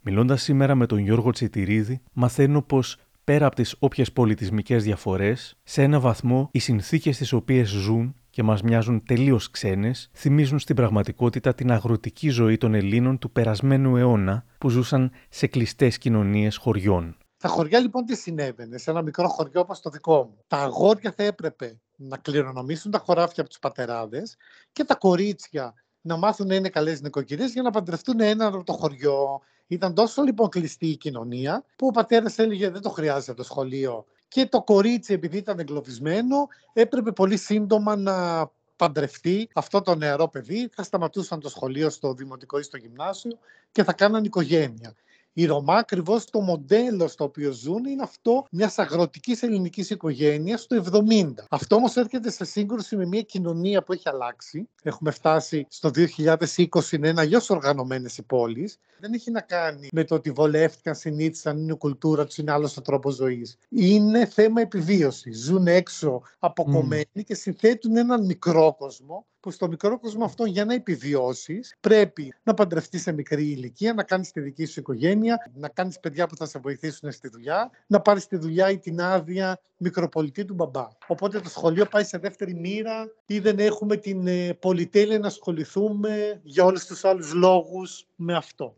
Μιλώντας σήμερα με τον Γιώργο Τσιτηρίδη, μαθαίνω πως πέρα από τις όποιες πολιτισμικές διαφορές, σε ένα βαθμό οι συνθήκες τι οποίες ζουν και μας μοιάζουν τελείως ξένες, θυμίζουν στην πραγματικότητα την αγροτική ζωή των Ελλήνων του περασμένου αιώνα που ζούσαν σε κλειστές κοινωνίες χωριών. Στα χωριά λοιπόν τι συνέβαινε, σε ένα μικρό χωριό όπως το δικό μου. Τα αγόρια θα έπρεπε να κληρονομήσουν τα χωράφια από τους πατεράδες και τα κορίτσια να μάθουν να είναι καλές νοικοκυρίες για να παντρευτούν ένα από το χωριό. Ήταν τόσο λοιπόν κλειστή η κοινωνία που ο πατέρας έλεγε δεν το χρειάζεται το σχολείο και το κορίτσι επειδή ήταν εγκλωβισμένο έπρεπε πολύ σύντομα να παντρευτεί αυτό το νεαρό παιδί, θα σταματούσαν το σχολείο στο δημοτικό ή στο γυμνάσιο και θα κάναν οικογένεια. Οι Ρωμά ακριβώς το μοντέλο στο οποίο ζουν είναι αυτό μιας αγροτικής ελληνικής οικογένειας του 70. Αυτό όμως έρχεται σε σύγκρουση με μια κοινωνία που έχει αλλάξει. Έχουμε φτάσει στο 2020 να είναι αλλιώς οργανωμένες οι πόλεις. Δεν έχει να κάνει με το ότι βολεύτηκαν, συνήθισαν, είναι η κουλτούρα τους, είναι άλλος ο τρόπος ζωής. Είναι θέμα επιβίωσης. Ζουν έξω αποκομμένοι mm. και συνθέτουν έναν μικρό κόσμο που στο μικρό κόσμο αυτό για να επιβιώσεις πρέπει να παντρευτείς σε μικρή ηλικία, να κάνεις τη δική σου οικογένεια, να κάνεις παιδιά που θα σε βοηθήσουν στη δουλειά, να πάρεις τη δουλειά ή την άδεια μικροπολιτή του μπαμπά. Οπότε το σχολείο πάει σε δεύτερη μοίρα ή δεν έχουμε την ε, πολυτέλεια να ασχοληθούμε για όλους τους άλλους λόγους με αυτό.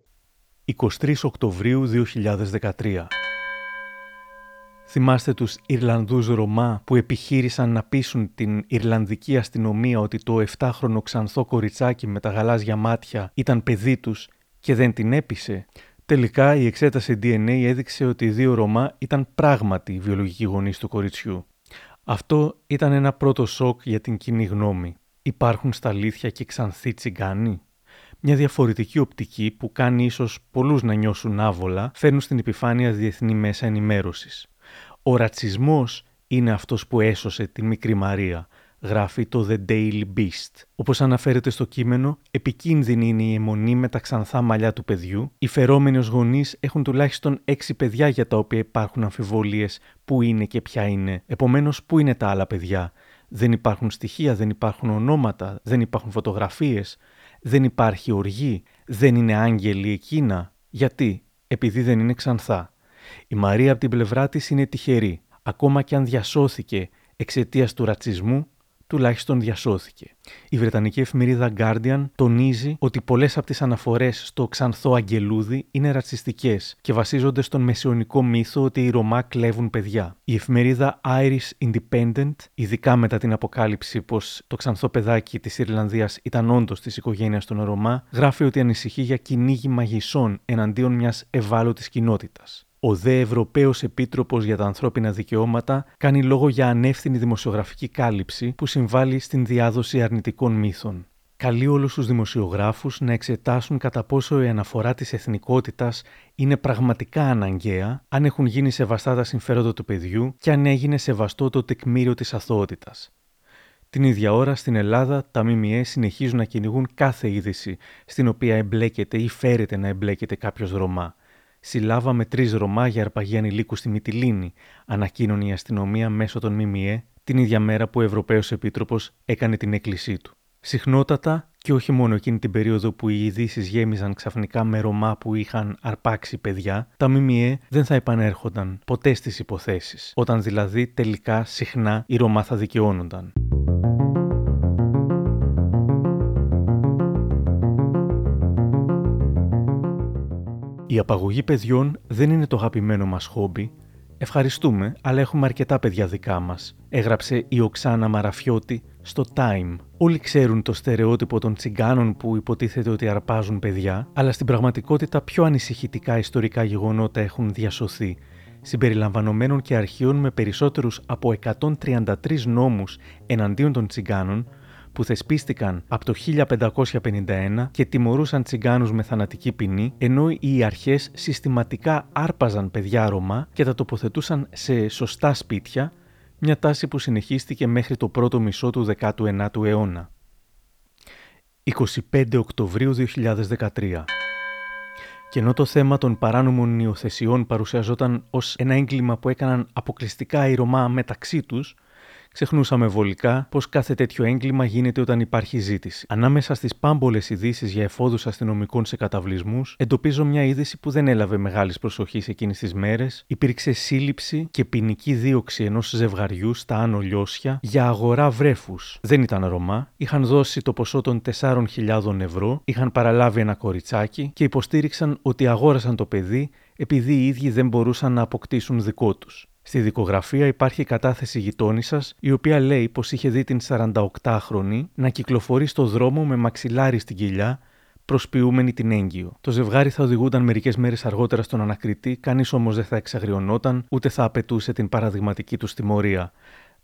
23 Οκτωβρίου 2013. Θυμάστε τους Ιρλανδούς Ρωμά που επιχείρησαν να πείσουν την Ιρλανδική αστυνομία ότι το 7χρονο ξανθό κοριτσάκι με τα γαλάζια μάτια ήταν παιδί τους και δεν την έπεισε. Τελικά η εξέταση DNA έδειξε ότι οι δύο Ρωμά ήταν πράγματι οι βιολογικοί γονείς του κοριτσιού. Αυτό ήταν ένα πρώτο σοκ για την κοινή γνώμη. Υπάρχουν στα αλήθεια και ξανθοί τσιγκάνοι; Μια διαφορετική οπτική που κάνει ίσως πολλούς να νιώσουν άβολα φέρνουν στην επιφάνεια διεθνή μέσα ενημέρωσης. Ο ρατσισμός είναι αυτός που έσωσε τη μικρή Μαρία, γράφει το The Daily Beast. Όπως αναφέρεται στο κείμενο, επικίνδυνη είναι η αιμονή με τα ξανθά μαλλιά του παιδιού. Οι φερόμενοι ως γονείς έχουν τουλάχιστον έξι παιδιά για τα οποία υπάρχουν αμφιβολίες που είναι και ποια είναι. Επομένως, πού είναι τα άλλα παιδιά; Δεν υπάρχουν στοιχεία, δεν υπάρχουν ονόματα, δεν υπάρχουν φωτογραφίες, δεν υπάρχει οργή, δεν είναι άγγελοι εκείνα. Γιατί, επειδή δεν είναι ξανθά. Η Μαρία από την πλευρά της είναι τυχερή. Ακόμα και αν διασώθηκε εξαιτίας του ρατσισμού, τουλάχιστον διασώθηκε. Η Βρετανική εφημερίδα Guardian τονίζει ότι πολλές από τις αναφορές στο ξανθό αγγελούδι είναι ρατσιστικές και βασίζονται στον μεσαιωνικό μύθο ότι οι Ρωμά κλέβουν παιδιά. Η εφημερίδα Irish Independent, ειδικά μετά την αποκάλυψη πως το ξανθό παιδάκι της Ιρλανδίας ήταν όντως της οικογένειας των Ρωμά, γράφει ότι ανησυχεί για κυνήγι μαγισσών εναντίον μιας ευάλωτης κοινότητας. Ο ΔΕ Ευρωπαίος Επίτροπος για τα Ανθρώπινα Δικαιώματα κάνει λόγο για ανεύθυνη δημοσιογραφική κάλυψη που συμβάλλει στην διάδοση αρνητικών μύθων. Καλεί όλους τους δημοσιογράφους να εξετάσουν κατά πόσο η αναφορά της εθνικότητας είναι πραγματικά αναγκαία, αν έχουν γίνει σεβαστά τα συμφέροντα του παιδιού και αν έγινε σεβαστό το τεκμήριο της αθωότητας. Την ίδια ώρα στην Ελλάδα τα ΜΜΕ συνεχίζουν να κυνηγούν κάθε είδηση στην οποία εμπλέκεται ή φέρεται να εμπλέκεται κάποιος Ρωμά συλλάβαμε τρεις Ρωμά για αρπαγή ανηλίκου στη Μυτιλίνη, ανακοίνωνε η αστυνομία μέσω των ΜΜΕ την ίδια μέρα που ο Ευρωπαίος Επίτροπος έκανε την έκκλησή του. Συχνότατα, και όχι μόνο εκείνη την περίοδο που οι ειδήσεις γέμιζαν ξαφνικά με Ρωμά που είχαν αρπάξει παιδιά, τα ΜΜΕ δεν θα επανέρχονταν ποτέ στις υποθέσεις, όταν δηλαδή τελικά συχνά οι Ρωμά θα δικαιώνονταν. Η απαγωγή παιδιών δεν είναι το αγαπημένο μας χόμπι. Ευχαριστούμε, αλλά έχουμε αρκετά παιδιά δικά μας, έγραψε η Οξάνα Μαραφιώτη στο Time. Όλοι ξέρουν το στερεότυπο των τσιγκάνων που υποτίθεται ότι αρπάζουν παιδιά, αλλά στην πραγματικότητα πιο ανησυχητικά ιστορικά γεγονότα έχουν διασωθεί, συμπεριλαμβανομένων και αρχείων με περισσότερους από 133 νόμους εναντίον των τσιγκάνων, που θεσπίστηκαν από το 1551 και τιμωρούσαν τσιγκάνους με θανατική ποινή, ενώ οι αρχές συστηματικά άρπαζαν παιδιά Ρωμά και τα τοποθετούσαν σε σωστά σπίτια, μια τάση που συνεχίστηκε μέχρι το πρώτο μισό του 19ου αιώνα. 25 Οκτωβρίου 2013 και ενώ το θέμα των παράνομων υιοθεσιών παρουσιαζόταν ως ένα έγκλημα που έκαναν αποκλειστικά οι Ρωμά μεταξύ τους, Ξεχνούσαμε βολικά πω κάθε τέτοιο έγκλημα γίνεται όταν υπάρχει ζήτηση. Ανάμεσα στις πάμπολες ειδήσεις για εφόδους αστυνομικών σε καταβλισμούς, εντοπίζω μια είδηση που δεν έλαβε μεγάλης προσοχής σε εκείνες τις μέρες. Υπήρξε σύλληψη και ποινική δίωξη ενός ζευγαριού στα Άνω Λιώσια για αγορά βρέφους. Δεν ήταν Ρωμά, είχαν δώσει το ποσό των 4.000 ευρώ, είχαν παραλάβει ένα κοριτσάκι και υποστήριξαν ότι αγόρασαν το παιδί επειδή οι ίδιοι δεν μπορούσαν να αποκτήσουν δικό τους. Στη δικογραφία υπάρχει κατάθεση γειτόνισσα, η οποία λέει πως είχε δει την 48χρονη να κυκλοφορεί στο δρόμο με μαξιλάρι στην κοιλιά, προσποιούμενη την έγκυο. Το ζευγάρι θα οδηγούνταν μερικές μέρες αργότερα στον ανακριτή, κανείς όμως δεν θα εξαγριωνόταν, ούτε θα απαιτούσε την παραδειγματική του τιμωρία.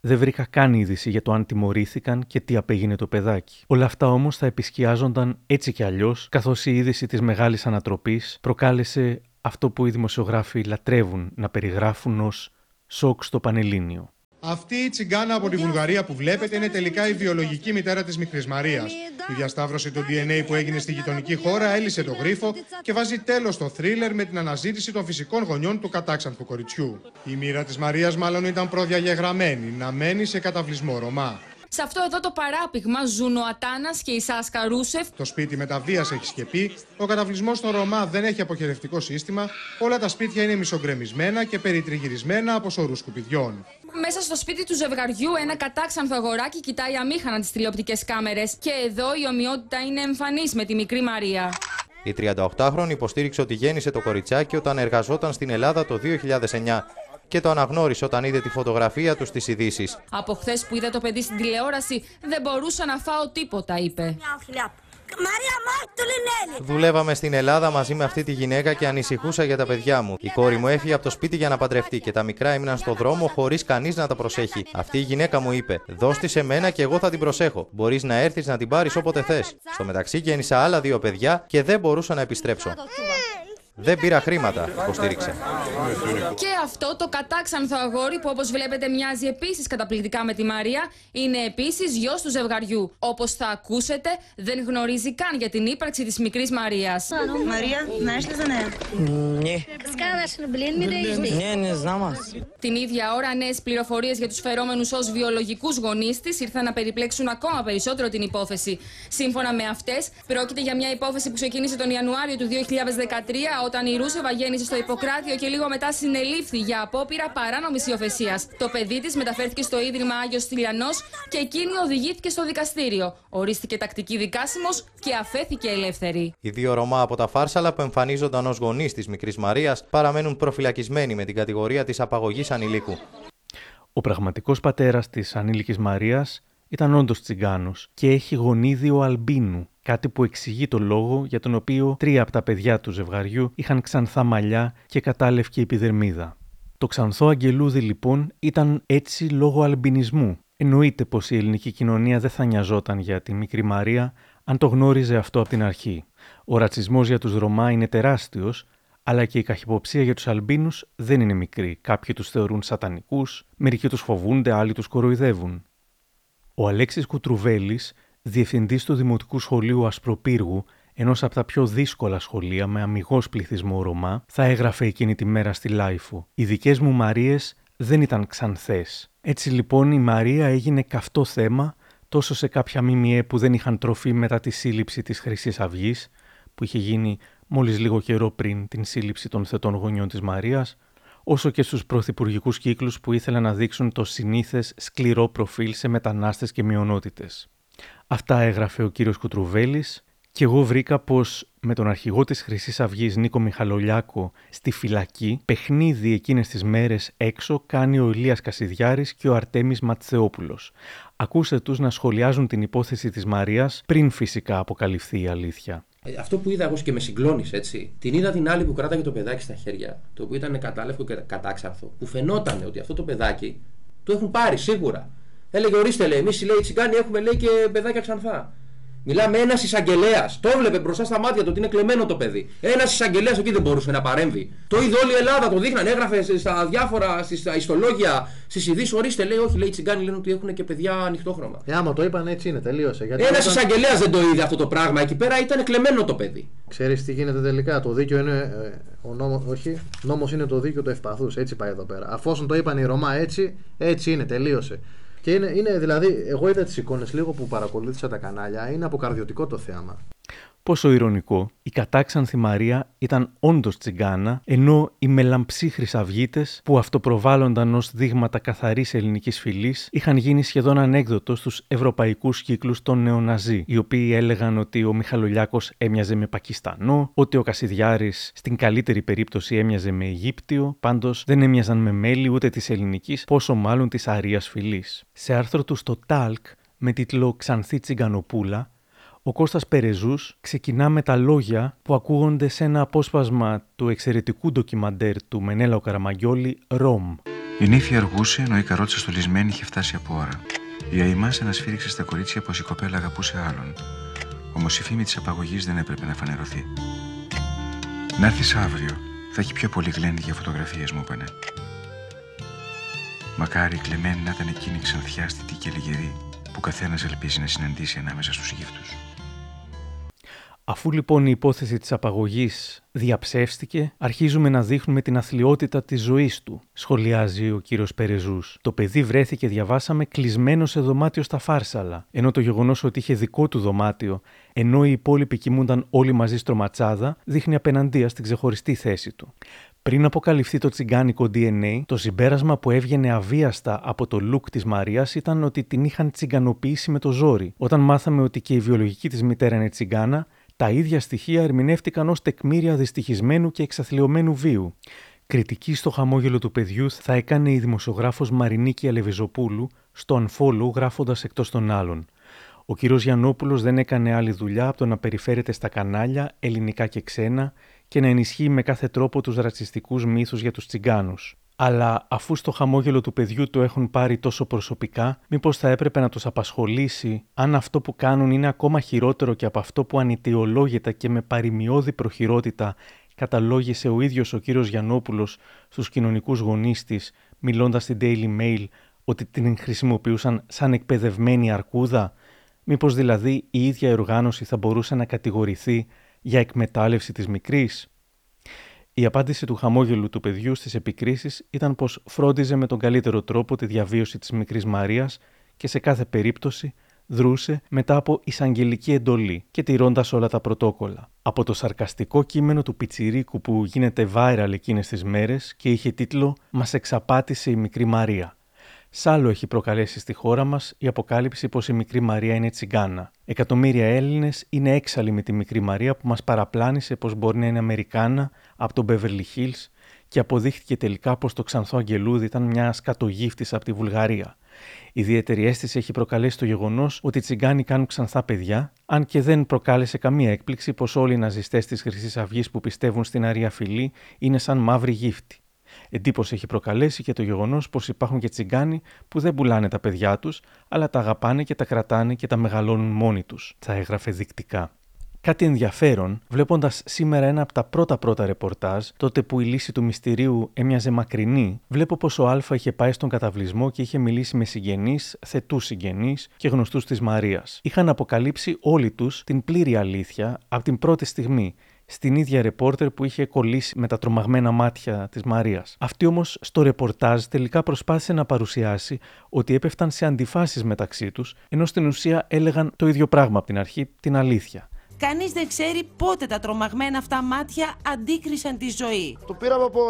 Δεν βρήκα καν είδηση για το αν τιμωρήθηκαν και τι απέγινε το παιδάκι. Όλα αυτά όμως θα επισκιάζονταν έτσι κι αλλιώς, καθώς η είδηση της μεγάλης ανατροπής προκάλεσε αυτό που οι δημοσιογράφοι λατρεύουν να περιγράφουν ως σοκ στο Πανελλήνιο. Αυτή η τσιγκάνα από τη Βουλγαρία που βλέπετε είναι τελικά η βιολογική μητέρα της Μικρή Μαρίας. Η διασταύρωση του DNA που έγινε στη γειτονική χώρα έλυσε το γρίφο και βάζει τέλος στο θρίλερ με την αναζήτηση των φυσικών γονιών του κατάξανθου κοριτσιού. Η μοίρα της Μαρίας μάλλον ήταν προδιαγεγραμμένη να μένει σε καταβλισμό Ρωμά. Σε αυτό εδώ το παράπηγμα ζουν ο Ατάνας και η Σάσκα Ρούσεφ. Το σπίτι με τα βίας έχει σκεπεί, ο καταβλισμός στο Ρωμά δεν έχει αποχαιρευτικό σύστημα, όλα τα σπίτια είναι μισογκρεμισμένα και περιτριγυρισμένα από σωρούς σκουπιδιών. Μέσα στο σπίτι του ζευγαριού, ένα κατάξανθο αγοράκι κοιτάει αμήχανα τις τηλεοπτικές κάμερες. Και εδώ η ομοιότητα είναι εμφανής με τη μικρή Μαρία. Η 38χρονη υποστήριξε ότι γέννησε το κοριτσάκι όταν εργαζόταν στην Ελλάδα το 2009 και το αναγνώρισε όταν είδε τη φωτογραφία του στις ειδήσεις. Από χθες που είδα το παιδί στην τηλεόραση, δεν μπορούσα να φάω τίποτα, είπε. Δουλεύαμε στην Ελλάδα μαζί με αυτή τη γυναίκα και ανησυχούσα για τα παιδιά μου. Η κόρη μου έφυγε από το σπίτι για να παντρευτεί και τα μικρά έμειναν στο δρόμο χωρίς κανείς να τα προσέχει. Αυτή η γυναίκα μου είπε: Δώσ' σε μένα και εγώ θα την προσέχω. Μπορείς να έρθεις να την πάρεις όποτε θες. Στο μεταξύ γέννησα άλλα δύο παιδιά και δεν μπορούσα να επιστρέψω. Δεν πήρα χρήματα, υποστήριξε. Και αυτό το κατάξανθο αγόρι που όπως βλέπετε μοιάζει επίσης καταπληκτικά με τη Μαρία είναι επίσης γιος του ζευγαριού. Όπως θα ακούσετε, δεν γνωρίζει καν για την ύπαρξη της μικρής Μαρίας. Μαρία, να είστε στον ναι. ναι, ναι, Την ίδια ώρα, νέες πληροφορίες για τους φερόμενους ως βιολογικούς γονείς της ήρθαν να περιπλέξουν ακόμα περισσότερο την υπόθεση. Σύμφωνα με αυτές, πρόκειται για μια υπόθεση που ξεκίνησε τον Ιανουάριο του 2013 όταν η Ρούσεβα γέννησε στο Ιπποκράτιο και λίγο μετά συνελήφθη για απόπειρα παράνομης υιοθεσίας. Το παιδί της μεταφέρθηκε στο ίδρυμα Άγιος Τηλιανός και εκείνη οδηγήθηκε στο δικαστήριο. Ορίστηκε τακτική δικάσιμος και αφέθηκε ελεύθερη. Οι δύο Ρωμά από τα Φάρσαλα που εμφανίζονταν ως γονείς της μικρής Μαρίας παραμένουν προφυλακισμένοι με την κατηγορία της απαγωγής ανηλίκου. Ο πραγματικός πατέρας της ανήλικης Μαρίας ήταν όντως τσιγκάνος και έχει γονίδιο αλμπίνου, κάτι που εξηγεί το λόγο για τον οποίο τρία από τα παιδιά του ζευγαριού είχαν ξανθά μαλλιά και κατάλευκη επιδερμίδα. Το ξανθό αγγελούδι λοιπόν ήταν έτσι λόγω αλμπινισμού. Εννοείται πως η ελληνική κοινωνία δεν θα νοιαζόταν για τη μικρή Μαρία αν το γνώριζε αυτό από την αρχή. Ο ρατσισμός για τους Ρωμά είναι τεράστιος, αλλά και η καχυποψία για τους Αλμπίνους δεν είναι μικρή. Κάποιοι τους θεωρούν σατανικούς, μερικοί τους φοβούνται, άλλοι τους κοροϊδεύουν. Ο Αλέξης Κουτρουβέλης, διευθυντής του Δημοτικού Σχολείου Ασπροπύργου, ενός από τα πιο δύσκολα σχολεία με αμιγώς πληθυσμό Ρωμά, θα έγραφε εκείνη τη μέρα στη LIFO. Οι δικές μου Μαρίες δεν ήταν ξανθές. Έτσι λοιπόν η Μαρία έγινε καυτό θέμα τόσο σε κάποια ΜΜΕ που δεν είχαν τροφή μετά τη σύλληψη της χρυσής αυγής, που είχε γίνει μόλις λίγο καιρό πριν την σύλληψη των θετών γονιών της Μαρίας, όσο και στους πρωθυπουργικούς κύκλους που ήθελαν να δείξουν το συνήθες σκληρό προφίλ σε μετανάστες και μειονότητες. Αυτά έγραφε ο κύριος Κουτρουβέλης και εγώ βρήκα πως με τον αρχηγό της χρυσής Αυγής Νίκο Μιχαλολιάκο στη φυλακή, παιχνίδι εκείνες τις μέρες έξω κάνει ο Ηλίας Κασιδιάρης και ο Αρτέμις Ματσεόπουλος. Ακούσε τους να σχολιάζουν την υπόθεση της Μαρίας πριν φυσικά αποκαλυφθεί η αλήθεια. Ε, αυτό που είδα εγώ και με συγκλώνησε, έτσι. Την είδα την άλλη που κράταγε το παιδάκι στα χέρια, το οποίο ήταν κατάλευκο και κατάξαρθο, που φαινόταν ότι αυτό το παιδάκι το έχουν πάρει σίγουρα. Έλεγε ορίστε, λέει, εμείς λέει τσιγκάνοι έχουμε λέει και παιδάκια ξανθά. Μιλάμε ένας εισαγγελέας. Το έβλεπε μπροστά στα μάτια του ότι είναι κλεμμένο το παιδί. Ένας εισαγγελέας εκεί δεν μπορούσε να παρέμβει. Το είδε όλη η Ελλάδα, το δείχναν, έγραφε στα διάφορα, στα ιστολόγια, στις ειδήσεις. Ορίστε, λέει, όχι, λέει, οι τσιγκάνοι λένε ότι έχουν και παιδιά ανοιχτόχρωμα. Ε, άμα το είπαν έτσι είναι, τελείωσε. Ένας όταν... εισαγγελέας δεν το είδε αυτό το πράγμα. Εκεί πέρα ήταν κλεμμένο το παιδί. Ξέρεις τι γίνεται τελικά; Το δίκαιο είναι. Ε, ο νόμο, όχι, νόμος είναι το δίκαιο του ευπαθούς. Έτσι πάει εδώ πέρα. Αφόσον το είπαν οι Ρωμά έτσι, έτσι είναι, τελείωσε. Και είναι, είναι δηλαδή, εγώ είδα τις εικόνες λίγο που παρακολούθησα τα κανάλια, είναι αποκαρδιωτικό το θέαμα. Πόσο ηρωνικό, η κατάξανθη Μαρία ήταν όντως τσιγκάνα, ενώ οι μελαμψοί χρυσαυγίτε, που αυτοπροβάλλονταν ως δείγματα καθαρής ελληνικής φυλής, είχαν γίνει σχεδόν ανέκδοτο στους ευρωπαϊκούς κύκλους των νεοναζί, οι οποίοι έλεγαν ότι ο Μιχαλολιάκος έμοιαζε με Πακιστανό, ότι ο Κασιδιάρης στην καλύτερη περίπτωση έμοιαζε με Αιγύπτιο, πάντως δεν έμοιαζαν με μέλη ούτε της ελληνικής, πόσο μάλλον της αρίας φυλής. Σε άρθρο του στο Τάλκ με τίτλο Ξανθή Τσιγκανοπούλα, ο Κώστας Περεζούς ξεκινά με τα λόγια που ακούγονται σε ένα απόσπασμα του εξαιρετικού ντοκιμαντέρ του Μενέλαου Καραμαγκιόλη «Ρομ». Η νύφη αργούσε ενώ η καρότσα στολισμένη είχε φτάσει από ώρα. Η Αϊμά να σφύριξε στα κορίτσια πως η κοπέλα αγαπούσε άλλον. Όμως η φήμη της απαγωγής δεν έπρεπε να φανερωθεί. Να έρθεις αύριο. Θα έχει πιο πολύ γλέντι για φωτογραφίες, μου είπανε. Μακάρι η κλεμμένη να ήταν εκείνη ξανθιάστητη και λιγερή που καθένας ελπίζει να συναντήσει ανάμεσα στους γύφτους. Αφού λοιπόν η υπόθεση της απαγωγής διαψεύστηκε, αρχίζουμε να δείχνουμε την αθλειότητα της ζωής του, σχολιάζει ο κύριος Περεζούς. Το παιδί βρέθηκε, διαβάσαμε, κλεισμένος σε δωμάτιο στα Φάρσαλα, ενώ το γεγονός ότι είχε δικό του δωμάτιο, ενώ οι υπόλοιποι κοιμούνταν όλοι μαζί στο ματσάδα, δείχνει απέναντία στην ξεχωριστή θέση του. Πριν αποκαλυφθεί το τσιγκάνικο DNA, το συμπέρασμα που έβγαινε αβίαστα από το look της Μαρίας ήταν ότι την είχαν τσιγκανοποιήσει με το ζόρι. Όταν μάθαμε ότι και η βιολογική της μητέρα είναι τσιγκάνα, Τα ίδια στοιχεία ερμηνεύτηκαν ως τεκμήρια δυστυχισμένου και εξαθλειωμένου βίου. Κριτική στο χαμόγελο του παιδιού θα έκανε η δημοσιογράφος Μαρινίκη Αλεβιζοπούλου στο Unfollow γράφοντας εκτός των άλλων. Ο κύριος Γιαννόπουλος δεν έκανε άλλη δουλειά από το να περιφέρεται στα κανάλια, ελληνικά και ξένα, και να ενισχύει με κάθε τρόπο τους ρατσιστικούς μύθους για τους τσιγκάνους. Αλλά αφού στο χαμόγελο του παιδιού το έχουν πάρει τόσο προσωπικά, μήπως θα έπρεπε να τους απασχολήσει αν αυτό που κάνουν είναι ακόμα χειρότερο και από αυτό που ανητιολόγητα και με παρημιώδη προχειρότητα καταλόγησε ο ίδιος ο κύριος Γιαννόπουλος στους κοινωνικούς γονείς της, μιλώντας στην Daily Mail ότι την χρησιμοποιούσαν σαν εκπαιδευμένη αρκούδα, μήπως δηλαδή η ίδια η οργάνωση θα μπορούσε να κατηγορηθεί για εκμετάλλευση της μικρής; Η απάντηση του χαμόγελου του παιδιού στις επικρίσεις ήταν πως φρόντιζε με τον καλύτερο τρόπο τη διαβίωση της μικρής Μαρίας και σε κάθε περίπτωση δρούσε μετά από εισαγγελική εντολή και τηρώντα όλα τα πρωτόκολλα. Από το σαρκαστικό κείμενο του Πιτσιρίκου που γίνεται viral εκείνες τις μέρες και είχε τίτλο «Μας εξαπάτησε η μικρή Μαρία». Σ' άλλο έχει προκαλέσει στη χώρα μας η αποκάλυψη πως η μικρή Μαρία είναι τσιγκάνα. Εκατομμύρια Έλληνες είναι έξαλλοι με τη μικρή Μαρία που μας παραπλάνησε πως μπορεί να είναι Αμερικάνα από τον Beverly Hills και αποδείχθηκε τελικά πως το ξανθό Αγγελούδι ήταν μια σκατογύφτη από τη Βουλγαρία. Ιδιαίτερη αίσθηση έχει προκαλέσει το γεγονός ότι οι τσιγκάνοι κάνουν ξανθά παιδιά, αν και δεν προκάλεσε καμία έκπληξη πως όλοι οι ναζιστές της Χρυσής Αυγής που πιστεύουν στην αρία φυλή είναι σαν μαύρη γύφτη. Εντύπωση έχει προκαλέσει και το γεγονός πως υπάρχουν και τσιγκάνοι που δεν πουλάνε τα παιδιά τους, αλλά τα αγαπάνε και τα κρατάνε και τα μεγαλώνουν μόνοι τους, θα έγραφε δεικτικά. Κάτι ενδιαφέρον, βλέποντας σήμερα ένα από τα πρώτα πρώτα ρεπορτάζ, τότε που η λύση του μυστηρίου έμοιαζε μακρινή, βλέπω πως ο Α είχε πάει στον καταβλισμό και είχε μιλήσει με συγγενείς, θετούς συγγενείς και γνωστούς της Μαρίας. Είχαν αποκαλύψει όλοι τους την πλήρη αλήθεια από την πρώτη στιγμή στην ίδια ρεπόρτερ που είχε κολλήσει με τα τρομαγμένα μάτια της Μαρίας. Αυτή όμως στο ρεπορτάζ τελικά προσπάθησε να παρουσιάσει ότι έπεφταν σε αντιφάσεις μεταξύ τους, ενώ στην ουσία έλεγαν το ίδιο πράγμα από την αρχή, την αλήθεια. Κανείς δεν ξέρει πότε τα τρομαγμένα αυτά μάτια αντίκρισαν τη ζωή. Το πήραμε από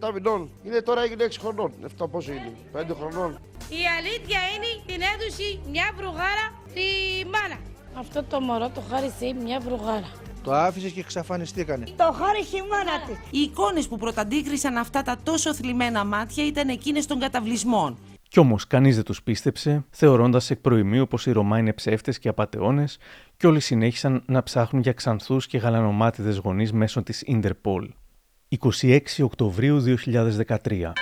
6-7 μηνών. Είναι τώρα έγινε 6 χρονών. 7 πόσο είναι, 5 χρονών. Η αλήθεια είναι την έδωσε μια βρουγάρα στη μάνα. Αυτό το μωρό το χάρισε μια βρουγάρα. Το άφησες και εξαφανιστήκανε. Το χάρισε η μάνα της. Οι εικόνες που πρωταντίκρισαν αυτά τα τόσο θλιμμένα μάτια ήταν εκείνες των καταβλισμών. Κι όμως κανείς δεν τους πίστεψε, θεωρώντας εκ προημίου πως οι Ρωμά είναι ψεύτες και απαταιώνε, και όλοι συνέχισαν να ψάχνουν για ξανθούς και γαλανομάτιδες γονείς μέσω της Ιντερπολ. 26 Οκτωβρίου 2013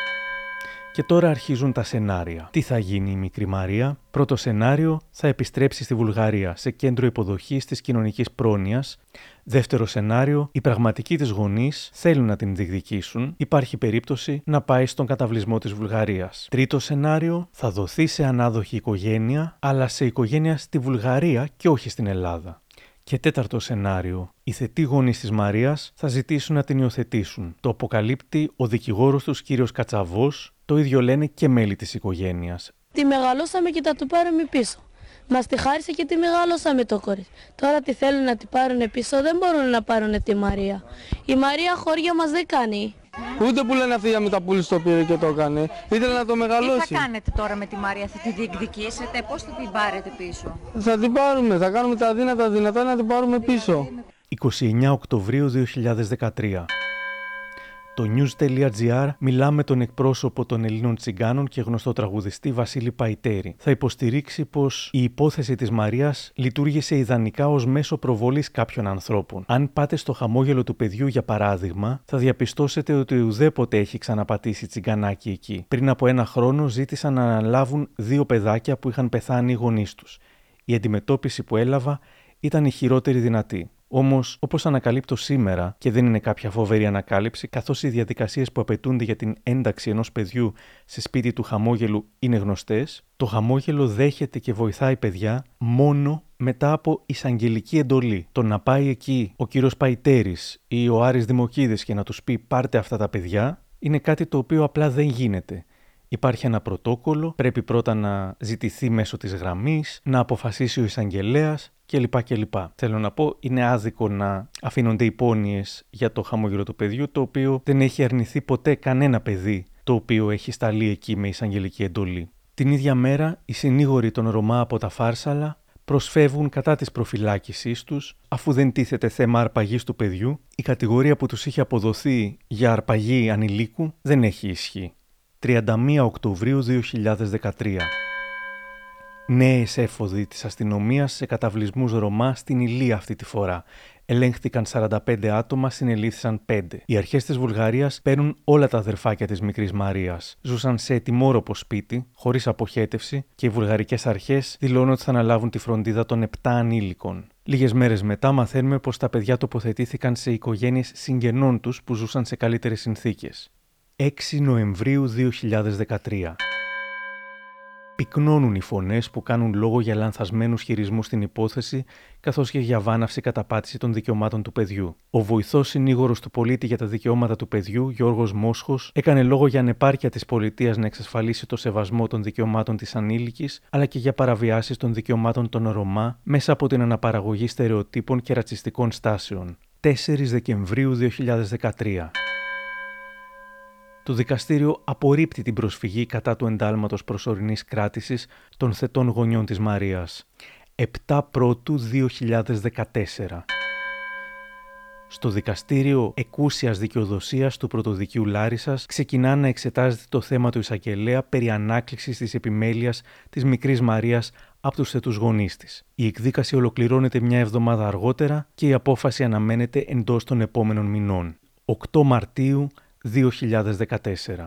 και τώρα αρχίζουν τα σενάρια. Τι θα γίνει η μικρή Μαρία; Πρώτο σενάριο θα επιστρέψει στη Βουλγαρία, σε κέντρο υποδοχής της κοινωνικής πρόνοιας. Δεύτερο σενάριο, οι πραγματικοί της γονείς θέλουν να την διεκδικήσουν. Υπάρχει περίπτωση να πάει στον καταβλισμό της Βουλγαρίας. Τρίτο σενάριο, θα δοθεί σε ανάδοχη οικογένεια, αλλά σε οικογένεια στη Βουλγαρία και όχι στην Ελλάδα. Και τέταρτο σενάριο. Οι θετοί γονείς της Μαρίας θα ζητήσουν να την υιοθετήσουν. Το αποκαλύπτει ο δικηγόρος τους κύριος Κατσαβός, το ίδιο λένε και μέλη της οικογένειας. Τη μεγαλώσαμε και τα του πάρουμε πίσω. Μας τη χάρισε και τη μεγαλώσαμε το κορίτσι. Τώρα τη θέλουν να την πάρουν πίσω, δεν μπορούν να πάρουν τη Μαρία. Η Μαρία χώρια μας δεν κάνει. Ούτε που λένε αυτή για πουλήσει το πήρε και το έκανε. Ήθελε να το μεγαλώσει. Τι θα κάνετε τώρα με τη Μαρία, θα τη διεκδικήσετε, πώς θα την πάρετε πίσω; Θα την πάρουμε, θα κάνουμε τα δύνατα δυνατά να την πάρουμε πίσω. 29 Οκτωβρίου 2013 το news.gr μιλά με τον εκπρόσωπο των Ελλήνων Τσιγκάνων και γνωστό τραγουδιστή Βασίλη Παϊτέρη. Θα υποστηρίξει πως η υπόθεση της Μαρίας λειτουργήσε ιδανικά ως μέσο προβολής κάποιων ανθρώπων. Αν πάτε στο χαμόγελο του παιδιού, για παράδειγμα, θα διαπιστώσετε ότι ουδέποτε έχει ξαναπατήσει τσιγκανάκι εκεί. Πριν από ένα χρόνο ζήτησαν να αναλάβουν δύο παιδάκια που είχαν πεθάνει οι γονείς τους. Η αντιμετώπιση που έλαβα ήταν η χειρότερη δυνατή. Όμως, όπως ανακαλύπτω σήμερα, και δεν είναι κάποια φοβερή ανακάλυψη, καθώς οι διαδικασίες που απαιτούνται για την ένταξη ενός παιδιού σε σπίτι του χαμόγελου είναι γνωστές, το χαμόγελο δέχεται και βοηθάει παιδιά μόνο μετά από εισαγγελική εντολή. Το να πάει εκεί ο κύριος Παϊτέρης ή ο Άρης Δημοκίδης και να τους πει πάρτε αυτά τα παιδιά, είναι κάτι το οποίο απλά δεν γίνεται. Υπάρχει ένα πρωτόκολλο, πρέπει πρώτα να ζητηθεί μέσω της γραμμής, να αποφασίσει ο εισαγγελέας κλπ. κλπ. Θέλω να πω, είναι άδικο να αφήνονται υπόνοιες για το χαμόγελο του παιδιού, το οποίο δεν έχει αρνηθεί ποτέ κανένα παιδί το οποίο έχει σταλεί εκεί με εισαγγελική εντολή. Την ίδια μέρα, οι συνήγοροι των Ρωμά από τα Φάρσαλα προσφεύγουν κατά της προφυλάκησής τους, αφού δεν τίθεται θέμα αρπαγής του παιδιού, η κατηγορία που τους είχε αποδοθεί για αρπαγή ανηλίκου δεν έχει ισχύ. 31 Οκτωβρίου 2013 Νέες έφοδοι της αστυνομίας σε καταβλισμούς Ρωμά στην Ηλία αυτή τη φορά. Ελέγχθηκαν 45 άτομα, συνελήφθησαν 5. Οι αρχές της Βουλγαρίας παίρνουν όλα τα αδερφάκια της Μικρής Μαρίας. Ζούσαν σε ετοιμόρροπο σπίτι, χωρίς αποχέτευση, και οι βουλγαρικές αρχές δηλώνουν ότι θα αναλάβουν τη φροντίδα των 7 ανήλικων. Λίγες μέρες μετά μαθαίνουμε πως τα παιδιά τοποθετήθηκαν σε οικογένειες συγγενών τους που ζούσαν σε καλύτερες συνθήκες. 6 Νοεμβρίου 2013 πυκνώνουν οι φωνές που κάνουν λόγο για λανθασμένους χειρισμούς στην υπόθεση, καθώς και για βάναυση καταπάτηση των δικαιωμάτων του παιδιού. Ο βοηθός συνήγορος του πολίτη για τα δικαιώματα του παιδιού, Γιώργος Μόσχος, έκανε λόγο για ανεπάρκεια της πολιτείας να εξασφαλίσει το σεβασμό των δικαιωμάτων της ανήλικης, αλλά και για παραβιάσεις των δικαιωμάτων των Ρωμά μέσα από την αναπαραγωγή στερεοτύπων και ρατσιστικών στάσεων. 4 Δεκεμβρίου 2013 το δικαστήριο απορρίπτει την προσφυγή κατά του εντάλματος προσωρινής κράτησης των θετών γονιών της Μαρίας. 7 Πρώτου 2014. Στο δικαστήριο εκούσιας δικαιοδοσίας του Πρωτοδικείου Λάρισας ξεκινά να εξετάζεται το θέμα του εισαγγελέα περί ανάκλησης της επιμέλειας της μικρής Μαρίας από τους θετούς γονείς της. Η εκδίκαση ολοκληρώνεται μια εβδομάδα αργότερα και η απόφαση αναμένεται εντός των επόμενων μηνών. 8 Μαρτίου 2014.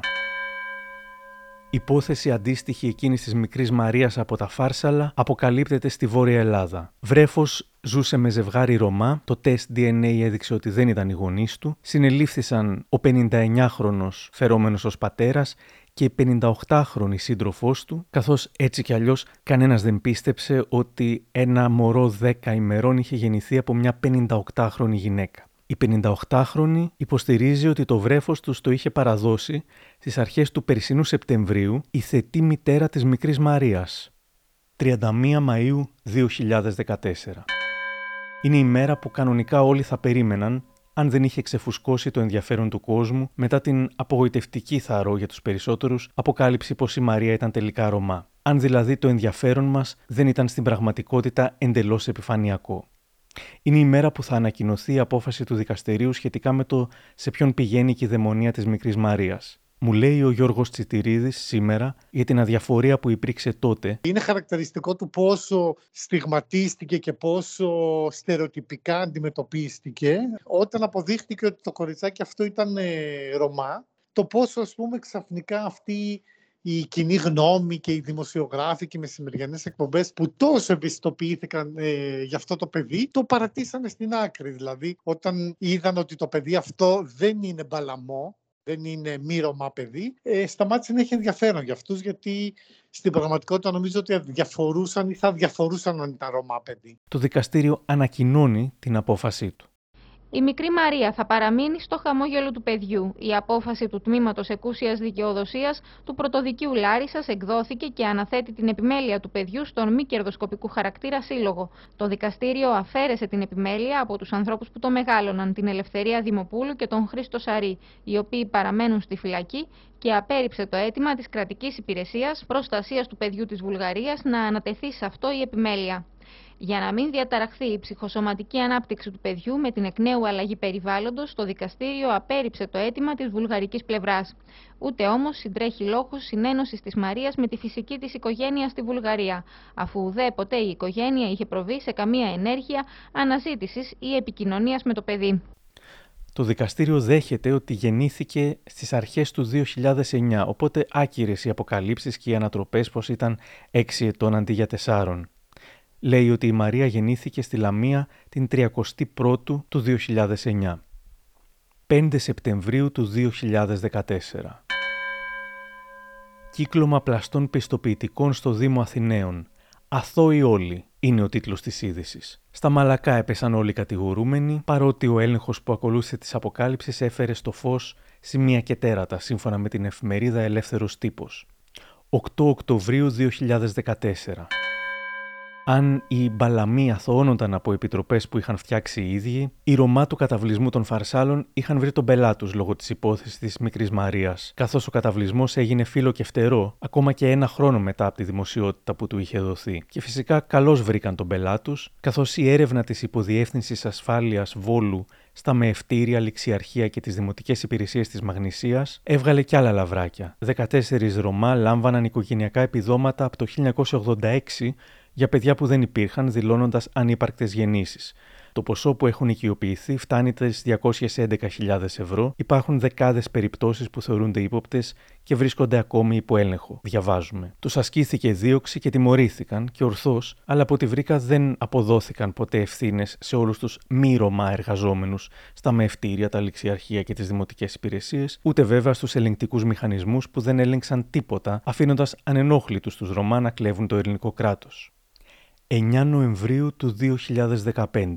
Υπόθεση αντίστοιχη εκείνης της μικρής Μαρίας από τα Φάρσαλα αποκαλύπτεται στη Βόρεια Ελλάδα. Βρέφος ζούσε με ζευγάρι Ρωμά, το τεστ DNA έδειξε ότι δεν ήταν οι γονείς του. Συνελήφθησαν ο 59χρονο φερόμενος ως πατέρας και η 58χρονη σύντροφός του, καθώς έτσι κι αλλιώς κανένας δεν πίστεψε ότι ένα μωρό 10 ημερών είχε γεννηθεί από μια 58χρονη γυναίκα. Η 58χρονη υποστηρίζει ότι το βρέφος τους το είχε παραδώσει στις αρχές του περσινού Σεπτεμβρίου η θετή μητέρα της μικρής Μαρίας. 31 Μαΐου 2014 Είναι η μέρα που κανονικά όλοι θα περίμεναν αν δεν είχε ξεφουσκώσει το ενδιαφέρον του κόσμου μετά την απογοητευτική θαρό για τους περισσότερους αποκάλυψη πως η Μαρία ήταν τελικά Ρωμά. Αν δηλαδή το ενδιαφέρον μας δεν ήταν στην πραγματικότητα εντελώς επιφανειακό. Είναι η μέρα που θα ανακοινωθεί η απόφαση του δικαστηρίου σχετικά με το σε ποιον πηγαίνει η κυδαιμονία της Μικρής Μαρίας. Μου λέει ο Γιώργος Τσιτηρίδης σήμερα για την αδιαφορία που υπήρξε τότε. Είναι χαρακτηριστικό του πόσο στιγματίστηκε και πόσο στερεοτυπικά αντιμετωπίστηκε όταν αποδείχτηκε ότι το κοριτσάκι αυτό ήταν ε, Ρωμά. Το πόσο ας πούμε ξαφνικά αυτή η κοινή γνώμη και οι δημοσιογράφοι και οι μεσημεριανές εκπομπές που τόσο ευαισθητοποιήθηκαν ε, για αυτό το παιδί, το παρατήσανε στην άκρη. Δηλαδή, όταν είδαν ότι το παιδί αυτό δεν είναι μπαλαμό, δεν είναι μύρωμα παιδί, ε, σταμάτησε να έχει ενδιαφέρον για αυτούς, γιατί στην πραγματικότητα νομίζω ότι διαφορούσαν ή θα διαφορούσαν αν ήταν Ρωμά παιδί. Το δικαστήριο ανακοινώνει την απόφασή του. Η μικρή Μαρία θα παραμείνει στο χαμόγελο του παιδιού. Η απόφαση του τμήματος Εκούσιας Δικαιοδοσίας του Πρωτοδικείου Λάρισας εκδόθηκε και αναθέτει την επιμέλεια του παιδιού στον μη κερδοσκοπικού χαρακτήρα σύλλογο. Το δικαστήριο αφαίρεσε την επιμέλεια από τους ανθρώπους που το μεγάλωναν, την Ελευθερία Δημοπούλου και τον Χρήστο Σαρή, οι οποίοι παραμένουν στη φυλακή και απέρριψε το αίτημα της κρατικής υπηρεσίας προστασίας του παιδιού της Βουλγαρίας να ανατεθεί σε αυτό η επιμέλεια. Για να μην διαταραχθεί η ψυχοσωματική ανάπτυξη του παιδιού με την εκ νέου αλλαγή περιβάλλοντος, το δικαστήριο απέρριψε το αίτημα της βουλγαρικής πλευράς. Ούτε όμως συντρέχει λόγος συνένωσης της Μαρίας με τη φυσική της οικογένεια στη Βουλγαρία, αφού ουδέποτε η οικογένεια είχε προβεί σε καμία ενέργεια αναζήτησης ή επικοινωνίας με το παιδί. Το δικαστήριο δέχεται ότι γεννήθηκε στις αρχές του 2009, οπότε άκυρες οι αποκαλύψεις και οι ανατροπές πως ήταν 6 ετών αντί για 4 λέει ότι η Μαρία γεννήθηκε στη Λαμία την 31η του 2009. 5 Σεπτεμβρίου του 2014. Κύκλωμα πλαστών πιστοποιητικών στο Δήμο Αθηναίων. Αθώοι όλοι είναι ο τίτλος της είδησης. Στα μαλακά έπεσαν όλοι οι κατηγορούμενοι, παρότι ο έλεγχος που ακολούθησε τις αποκάλυψεις έφερε στο φως σημεία και τέρατα, σύμφωνα με την εφημερίδα Ελεύθερος Τύπος. 8 Οκτωβρίου 2014 αν οι μπαλαμοί αθωώνονταν από επιτροπές που είχαν φτιάξει οι ίδιοι, οι Ρωμά του καταβλισμού των Φαρσάλων είχαν βρει τον πελά τους λόγω της υπόθεσης της Μικρής Μαρίας, καθώς ο καταβλισμός έγινε φίλο και φτερό ακόμα και ένα χρόνο μετά από τη δημοσιότητα που του είχε δοθεί. Και φυσικά καλώς βρήκαν τον πελά τους, καθώς η έρευνα της Υποδιεύθυνσης Ασφάλειας Βόλου στα μεευτήρια, ληξιαρχία και τις δημοτικές υπηρεσίες της Μαγνησίας έβγαλε κι άλλα λαβράκια. 14 Ρωμά λάμβαναν οικογενειακά επιδόματα από το 1986 για παιδιά που δεν υπήρχαν, δηλώνοντας ανύπαρκτες γεννήσεις. Το ποσό που έχουν οικειοποιηθεί φτάνει τι 211.000 ευρώ. Υπάρχουν δεκάδες περιπτώσεις που θεωρούνται ύποπτες και βρίσκονται ακόμη υπό έλεγχο. Διαβάζουμε. Τους ασκήθηκε δίωξη και τιμωρήθηκαν και ορθώς, αλλά από ό,τι βρήκα δεν αποδόθηκαν ποτέ ευθύνες σε όλους τους μη Ρωμά εργαζόμενους στα μεευτήρια, τα ληξιαρχεία και τις δημοτικές υπηρεσίες, ούτε βέβαια στους ελεγκτικούς μηχανισμούς που δεν έλεγξαν τίποτα, αφήνοντας ανενόχλητους τους Ρωμά να κλέβουν το ελληνικό κράτος. 9 Νοεμβρίου του 2015.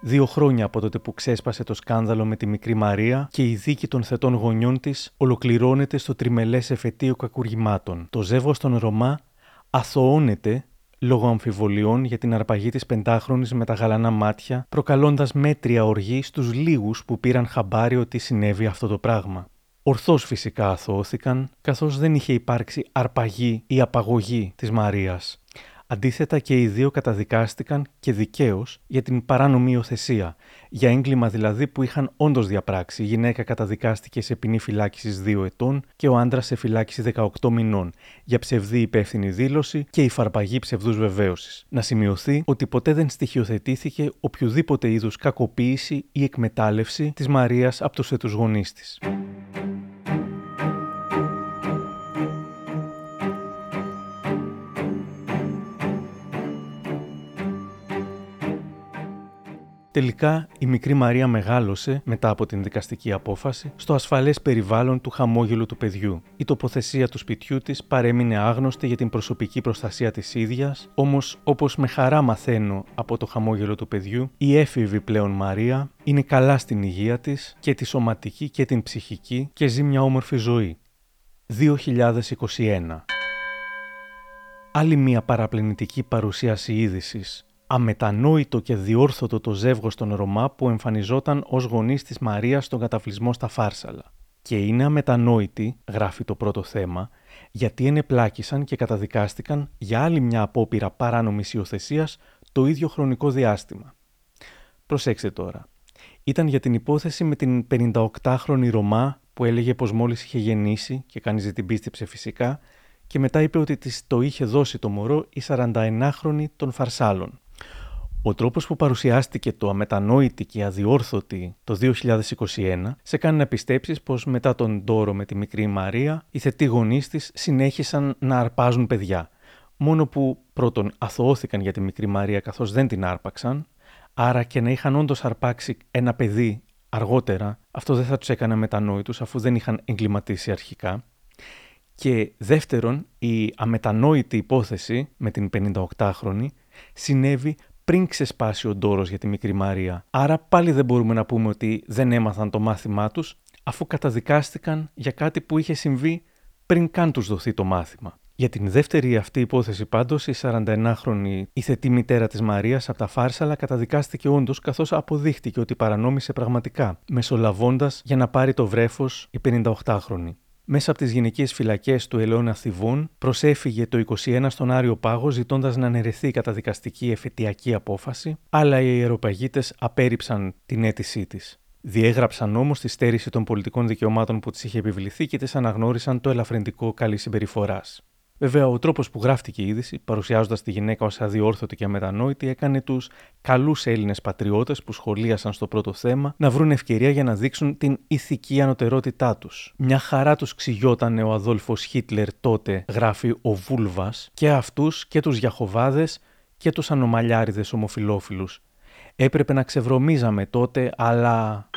Δύο χρόνια από τότε που ξέσπασε το σκάνδαλο με τη μικρή Μαρία και η δίκη των θετών γονιών της ολοκληρώνεται στο τριμελές εφετείο κακουργημάτων. Το ζεύγο των Ρωμά αθωώνεται λόγω αμφιβολιών για την αρπαγή της πεντάχρονης με τα γαλανά μάτια, προκαλώντας μέτρια οργή στους λίγους που πήραν χαμπάρι ότι συνέβη αυτό το πράγμα. Ορθώς φυσικά αθωώθηκαν, καθώς δεν είχε υπάρξει αρπαγή ή απαγωγή της Μαρίας. Αντίθετα και οι δύο καταδικάστηκαν και δικαίως για την παράνομη υιοθεσία, για έγκλημα δηλαδή που είχαν όντως διαπράξει. Η γυναίκα καταδικάστηκε σε ποινή φυλάκισης 2 ετών και ο άντρας σε φυλάκιση 18 μηνών, για ψευδή υπεύθυνη δήλωση και υφαρπαγή ψευδούς βεβαίωσης. Να σημειωθεί ότι ποτέ δεν στοιχειοθετήθηκε οποιοδήποτε είδους κακοποίηση ή εκμετάλλευση της Μαρίας από τους έτου γονείς της. Τελικά, η μικρή Μαρία μεγάλωσε, μετά από την δικαστική απόφαση, στο ασφαλές περιβάλλον του χαμόγελου του παιδιού. Η τοποθεσία του σπιτιού της παρέμεινε άγνωστη για την προσωπική προστασία της ίδιας, όμως όπως με χαρά μαθαίνω από το χαμόγελο του παιδιού, η έφηβη πλέον Μαρία είναι καλά στην υγεία της και τη σωματική και την ψυχική και ζει μια όμορφη ζωή. 2021 Άλλη μια παραπλανητική παρουσίαση είδησης αμετανόητο και διόρθωτο το ζεύγος των Ρωμά που εμφανιζόταν ως γονείς της Μαρίας στον καταφλισμό στα Φάρσαλα. Και είναι αμετανόητη, γράφει το πρώτο θέμα, γιατί ενεπλάκησαν και καταδικάστηκαν για άλλη μια απόπειρα παράνομης υιοθεσίας το ίδιο χρονικό διάστημα. Προσέξτε τώρα. Ήταν για την υπόθεση με την 58χρονη Ρωμά που έλεγε πως μόλις είχε γεννήσει και κανείς την πίστεψε φυσικά και μετά είπε ότι της το είχε δώσει το μωρό η 41χρονη των Φαρσάλων. Ο τρόπος που παρουσιάστηκε το αμετανόητη και αδιόρθωτη το 2021 σε κάνει να πιστέψεις πως μετά τον Τόρο με τη μικρή Μαρία, οι θετοί γονείς της συνέχισαν να αρπάζουν παιδιά. Μόνο που πρώτον αθωώθηκαν για τη μικρή Μαρία καθώς δεν την άρπαξαν, άρα και να είχαν όντως αρπάξει ένα παιδί αργότερα, αυτό δεν θα τους έκανε αμετανόητους αφού δεν είχαν εγκληματίσει αρχικά. Και δεύτερον, η αμετανόητη υπόθεση με την 58χρονη συνέβη πριν ξεσπάσει ο ντόρος για τη μικρή Μαρία. Άρα πάλι δεν μπορούμε να πούμε ότι δεν έμαθαν το μάθημά τους, αφού καταδικάστηκαν για κάτι που είχε συμβεί πριν καν τους δοθεί το μάθημα. Για την δεύτερη αυτή υπόθεση πάντως, η 41χρονη η θετή μητέρα της Μαρίας από τα Φάρσαλα καταδικάστηκε όντως καθώς αποδείχτηκε ότι παρανόμησε πραγματικά, μεσολαβώντας για να πάρει το βρέφος η 58χρονη. Μέσα από τις γυναικείες φυλακές του Ελαιώνα Θηβών, προσέφυγε το 21 στον Άριο Πάγο ζητώντας να αναιρεθεί η καταδικαστική εφετειακή απόφαση, αλλά οι ιεροπαγίτε απέρριψαν την αίτησή της. Διέγραψαν όμως τη στέρηση των πολιτικών δικαιωμάτων που της είχε επιβληθεί και της αναγνώρισαν το ελαφρυντικό καλή συμπεριφοράς. Βέβαια, ο τρόπος που γράφτηκε η είδηση, παρουσιάζοντας τη γυναίκα ως αδιόρθωτη και αμετανόητη, έκανε τους καλούς Έλληνες πατριώτες που σχολίασαν στο πρώτο θέμα να βρουν ευκαιρία για να δείξουν την ηθική ανωτερότητά τους. Μια χαρά τους ξυγιόταν ο Αδόλφος Χίτλερ τότε, γράφει ο Βούλβας, και αυτούς και τους Γιαχοβάδες και τους ανομαλιάριδες ομοφυλόφιλους. Έπρεπε να ξεβρωμίζαμε τότε, αλλά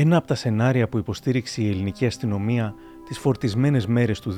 Ένα από τα σενάρια που υποστήριξε η ελληνική αστυνομία τις φορτισμένες μέρες του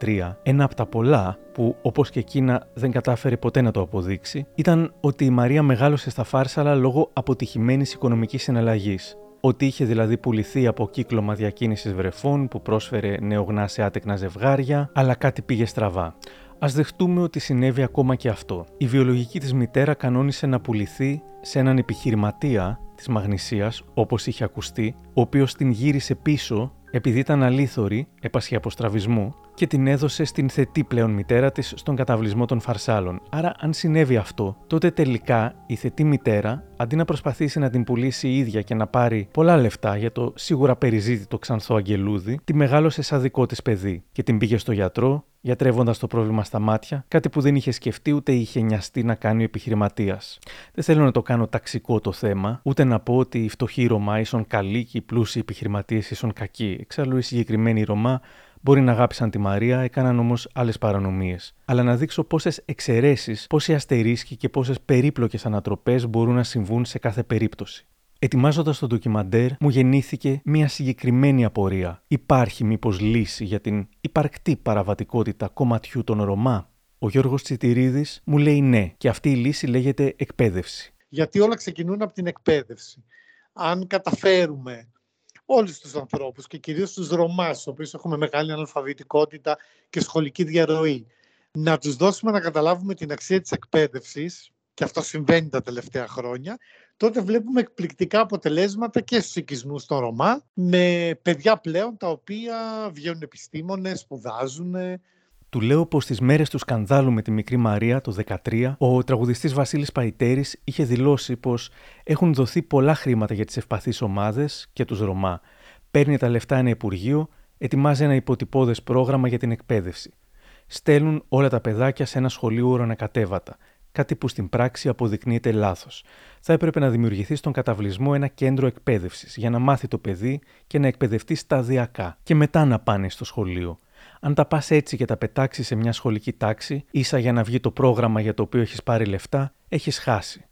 2013, ένα από τα πολλά που όπως και εκείνα δεν κατάφερε ποτέ να το αποδείξει, ήταν ότι η Μαρία μεγάλωσε στα Φάρσαλα λόγω αποτυχημένης οικονομικής συναλλαγής. ότι είχε δηλαδή πουληθεί από κύκλωμα διακίνησης βρεφών που πρόσφερε νεογνά σε άτεκνα ζευγάρια, αλλά κάτι πήγε στραβά. Α δεχτούμε ότι συνέβη ακόμα και αυτό. Η βιολογική της μητέρα κανόνισε να πουληθεί σε έναν επιχειρηματία της Μαγνησίας, όπως είχε ακουστεί, ο οποίος την γύρισε πίσω επειδή ήταν αλήθωρη, έπασχε από στραβισμού, και την έδωσε στην θετή πλέον μητέρα της στον καταβλισμό των Φαρσάλων. Άρα, αν συνέβη αυτό, τότε τελικά η θετή μητέρα, αντί να προσπαθήσει να την πουλήσει η ίδια και να πάρει πολλά λεφτά για το σίγουρα περιζήτητο ξανθό αγγελούδι, τη μεγάλωσε σαν δικό της παιδί και την πήγε στο γιατρό, γιατρεύοντας το πρόβλημα στα μάτια, κάτι που δεν είχε σκεφτεί ούτε είχε νοιαστεί να κάνει ο επιχειρηματίας. Δεν θέλω να το κάνω ταξικό το θέμα, ούτε να πω ότι οι φτωχοί Ρωμά ίσον καλοί και οι πλούσιοι επιχειρηματίες ίσον κακοί. Εξάλλου οι συγκεκριμένοι Ρωμά Μπορεί να αγάπησαν τη Μαρία, έκαναν όμως άλλες παρανομίες. Αλλά να δείξω πόσες εξαιρέσεις, πόσοι αστερίσκοι και πόσες περίπλοκες ανατροπές μπορούν να συμβούν σε κάθε περίπτωση. Ετοιμάζοντας το ντοκιμαντέρ, μου γεννήθηκε μια συγκεκριμένη απορία. Υπάρχει μήπως λύση για την υπαρκτή παραβατικότητα κομματιού των Ρωμά; Ο Γιώργος Τσιτηρίδης μου λέει ναι, και αυτή η λύση λέγεται εκπαίδευση. Γιατί όλα ξεκινούν από την εκπαίδευση. Αν καταφέρουμε όλους τους ανθρώπους και κυρίως τους Ρωμάς, στους οποίους έχουμε μεγάλη αναλφαβητικότητα και σχολική διαρροή. Να τους δώσουμε να καταλάβουμε την αξία της εκπαίδευσης, και αυτό συμβαίνει τα τελευταία χρόνια, τότε βλέπουμε εκπληκτικά αποτελέσματα και στους οικισμούς των Ρωμά, με παιδιά πλέον τα οποία βγαίνουν επιστήμονες, σπουδάζουν, του λέω πως στι μέρες του σκανδάλου με τη μικρή Μαρία το 2013, ο τραγουδιστής Βασίλης Παϊτέρης είχε δηλώσει πως έχουν δοθεί πολλά χρήματα για τις ευπαθείς ομάδες και τους Ρωμά. Παίρνει τα λεφτά ένα Υπουργείο, ετοιμάζει ένα υποτυπώδες πρόγραμμα για την εκπαίδευση. Στέλνουν όλα τα παιδάκια σε ένα σχολείο ορονακατέβατα. Κάτι που στην πράξη αποδεικνύεται λάθος. Θα έπρεπε να δημιουργηθεί στον καταβλισμό ένα κέντρο εκπαίδευσης για να μάθει το παιδί και να εκπαιδευτεί σταδιακά και μετά να πάνε στο σχολείο. Αν τα πας έτσι και τα πετάξεις σε μια σχολική τάξη, ίσα για να βγει το πρόγραμμα για το οποίο έχεις πάρει λεφτά, έχεις χάσει.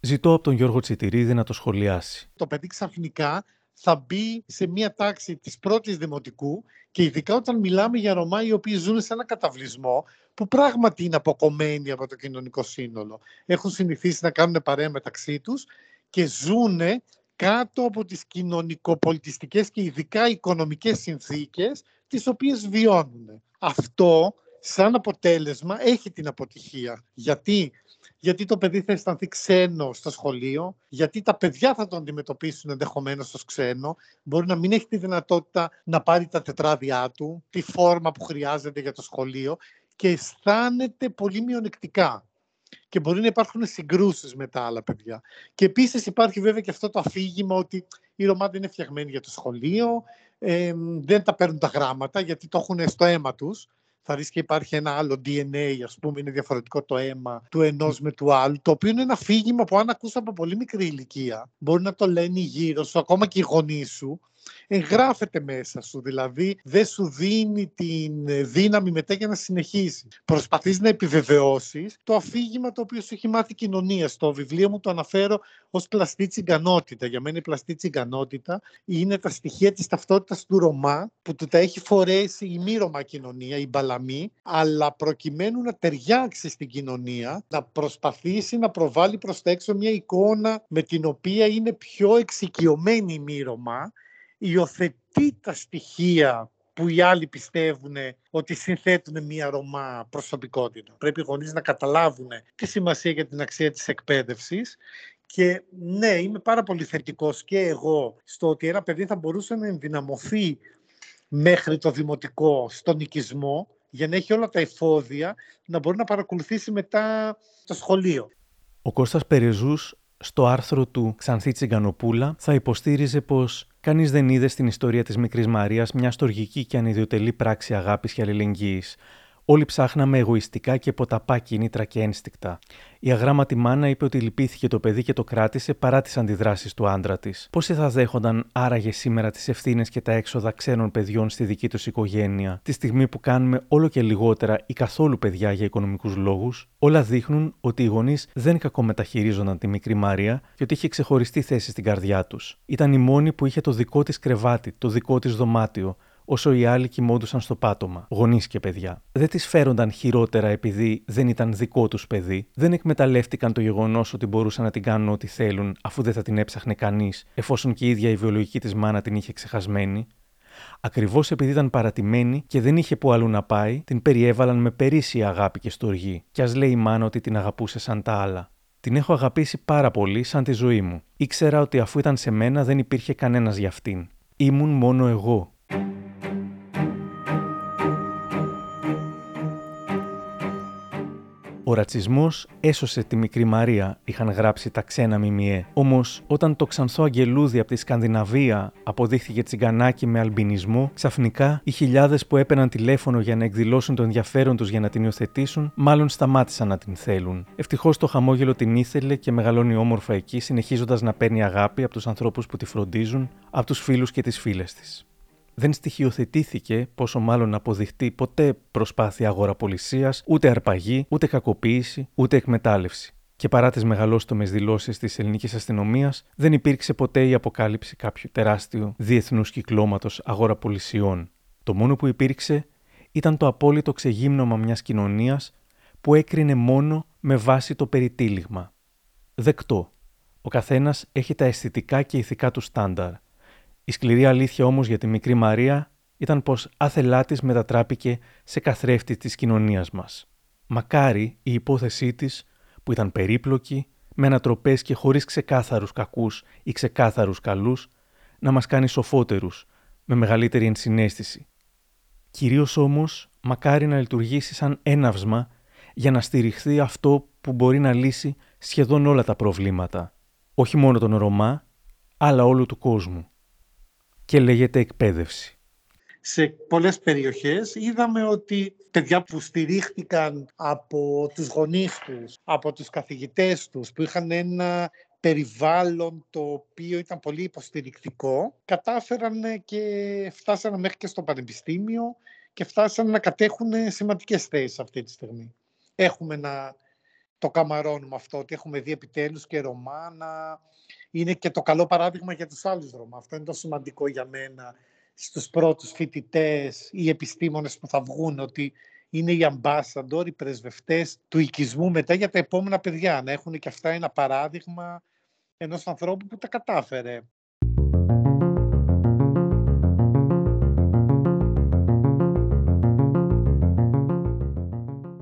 Ζητώ από τον Γιώργο Τσιτηρίδη να το σχολιάσει. Το παιδί ξαφνικά θα μπει σε μια τάξη της πρώτης δημοτικού και ειδικά όταν μιλάμε για Ρωμά οι οποίοι ζουν σε ένα καταβλισμό που πράγματι είναι αποκομμένοι από το κοινωνικό σύνολο. Έχουν συνηθίσει να κάνουν παρέα μεταξύ τους και ζουν κάτω από τις κοινωνικοπολιτιστικές και ειδικά οικονομικές συνθήκες τις οποίες βιώνουν. Αυτό σαν αποτέλεσμα έχει την αποτυχία. Γιατί, γιατί το παιδί θα αισθανθεί ξένο στο σχολείο, γιατί τα παιδιά θα τον αντιμετωπίσουν ενδεχομένως ως ξένο, μπορεί να μην έχει τη δυνατότητα να πάρει τα τετράδια του, τη φόρμα που χρειάζεται για το σχολείο και αισθάνεται πολύ μειονεκτικά και μπορεί να υπάρχουν συγκρούσεις με τα άλλα παιδιά. Και επίσης υπάρχει βέβαια και αυτό το αφήγημα ότι οι Ρωμά δεν είναι φτιαγμένοι για το σχολείο, ε, δεν τα παίρνουν τα γράμματα γιατί το έχουν στο αίμα τους. Θα δεις και υπάρχει ένα άλλο DNA, ας πούμε, είναι διαφορετικό το αίμα του ενός με του άλλου, το οποίο είναι ένα αφήγημα που αν ακούς από πολύ μικρή ηλικία, μπορεί να το λένε γύρω σου, ακόμα και οι γονείς σου, εγγράφεται μέσα σου, δηλαδή δεν σου δίνει την δύναμη μετά για να συνεχίσει. Προσπαθείς να επιβεβαιώσεις το αφήγημα το οποίο σου έχει μάθει η κοινωνία. Στο βιβλίο μου το αναφέρω ως πλαστή τσιγκανότητα. Για μένα η πλαστή τσιγκανότητα είναι τα στοιχεία της ταυτότητας του Ρωμά που του τα έχει φορέσει η μη Ρωμά κοινωνία, η Μπαλαμή, αλλά προκειμένου να ταιριάξει στην κοινωνία, να προσπαθήσει να προβάλλει προς τα έξω μια εικόνα με την οποία είναι πιο εξοικειωμένη η μη Ρωμά υιοθετεί τα στοιχεία που οι άλλοι πιστεύουν ότι συνθέτουν μια Ρωμά προσωπικότητα. Πρέπει οι γονείς να καταλάβουν τη σημασία για την αξία της εκπαίδευσης και ναι, είμαι πάρα πολύ θετικός και εγώ στο ότι ένα παιδί θα μπορούσε να ενδυναμωθεί μέχρι το δημοτικό στον οικισμό για να έχει όλα τα εφόδια να μπορεί να παρακολουθήσει μετά το σχολείο. Ο Κώστας Περιζούς στο άρθρο του Ξανθή Τσιγκανοπούλα θα υποστήριζε πως Κανείς δεν είδε στην ιστορία της Μικρής Μαρίας μια στοργική και ανιδιοτελή πράξη αγάπης και αλληλεγγύης. Όλοι ψάχναμε εγωιστικά και ποταπά κίνητρα και ένστικτα. Η αγράμματη μάνα είπε ότι λυπήθηκε το παιδί και το κράτησε παρά τις αντιδράσεις του άντρα της. Πόσοι θα δέχονταν άραγε σήμερα τις ευθύνες και τα έξοδα ξένων παιδιών στη δική τους οικογένεια, τη στιγμή που κάνουμε όλο και λιγότερα ή καθόλου παιδιά για οικονομικούς λόγους, όλα δείχνουν ότι οι γονείς δεν κακομεταχειρίζονταν τη μικρή Μαρία και ότι είχε ξεχωριστή θέση στην καρδιά τους. Ήταν η μόνη που είχε το δικό της κρεβάτι, το δικό της δωμάτιο, όσο οι άλλοι κοιμόντουσαν στο πάτωμα, γονείς και παιδιά. Δεν τις φέρονταν χειρότερα επειδή δεν ήταν δικό τους παιδί, δεν εκμεταλλεύτηκαν το γεγονός ότι μπορούσαν να την κάνουν ό,τι θέλουν αφού δεν θα την έψαχνε κανείς, εφόσον και η ίδια η βιολογική της μάνα την είχε ξεχασμένη. Ακριβώς επειδή ήταν παρατημένη και δεν είχε που αλλού να πάει, την περιέβαλαν με περίσσια αγάπη και στοργή, κι ας λέει η μάνα ότι την αγαπούσε σαν τα άλλα. Την έχω αγαπήσει πάρα πολύ σαν τη ζωή μου. Ήξερα ότι αφού ήταν σε μένα δεν υπήρχε κανένας για αυτήν. Ήμουν μόνο εγώ. Ο ρατσισμός έσωσε τη μικρή Μαρία, είχαν γράψει τα ξένα μιμιέ. Όμως, όταν το ξανθό αγγελούδι από τη Σκανδιναβία αποδείχθηκε τσιγκανάκι με αλμπινισμό, ξαφνικά οι χιλιάδες που έπαιρναν τηλέφωνο για να εκδηλώσουν το ενδιαφέρον τους για να την υιοθετήσουν, μάλλον σταμάτησαν να την θέλουν. Ευτυχώς το χαμόγελο την ήθελε και μεγαλώνει όμορφα εκεί, συνεχίζοντας να παίρνει αγάπη από τους ανθρώπους που τη φροντίζουν, από τους φίλους και τις φίλες της δεν στοιχειοθετήθηκε, πόσο μάλλον να αποδειχτεί ποτέ προσπάθεια αγοραπολισίας, ούτε αρπαγή, ούτε κακοποίηση, ούτε εκμετάλλευση. Και παρά τις μεγαλόστομες δηλώσεις της ελληνικής αστυνομίας, δεν υπήρξε ποτέ η αποκάλυψη κάποιου τεράστιου διεθνούς κυκλώματος αγοραπολισιών. Το μόνο που υπήρξε ήταν το απόλυτο ξεγύμνομα μιας κοινωνίας που έκρινε μόνο με βάση το περιτύλιγμα. Δεκτό. Ο καθένας έχει τα αισθητικά και ηθικά του στάνταρ. Η σκληρή αλήθεια όμως για τη μικρή Μαρία ήταν πως άθελά της μετατράπηκε σε καθρέφτη της κοινωνίας μας. Μακάρι η υπόθεσή της, που ήταν περίπλοκη, με ανατροπές και χωρίς ξεκάθαρους κακούς ή ξεκάθαρους καλούς, να μας κάνει σοφότερους, με μεγαλύτερη ενσυναίσθηση. Κυρίως όμως, μακάρι να λειτουργήσει σαν έναυσμα για να στηριχθεί αυτό που μπορεί να λύσει σχεδόν όλα τα προβλήματα, όχι μόνο τον Ρωμά, αλλά όλου του κόσμου και λέγεται εκπαίδευση. Σε πολλές περιοχές είδαμε ότι παιδιά που στηρίχτηκαν από τους γονείς τους, από τους καθηγητές τους, που είχαν ένα περιβάλλον το οποίο ήταν πολύ υποστηρικτικό, κατάφεραν και φτάσανε μέχρι και στο πανεπιστήμιο και φτάσανε να κατέχουν σημαντικές θέσεις αυτή τη στιγμή. Έχουμε να το καμαρώνουμε αυτό, ότι έχουμε δει επιτέλους και Ρωμά να είναι και το καλό παράδειγμα για τους άλλους Ρώμα. Αυτό είναι το σημαντικό για μένα στους πρώτους φοιτητές ή επιστήμονες που θα βγουν, ότι είναι οι ambassador, οι πρεσβευτές του οικισμού μετά για τα επόμενα παιδιά. Να έχουν και αυτά ένα παράδειγμα ενός ανθρώπου που τα κατάφερε.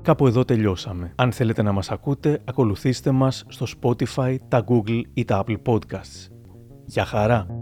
Κάπου εδώ τελειώσαμε. Αν θέλετε να μας ακούτε, ακολουθήστε μας στο Spotify, τα Google ή τα Apple Podcasts. Γεια χαρά!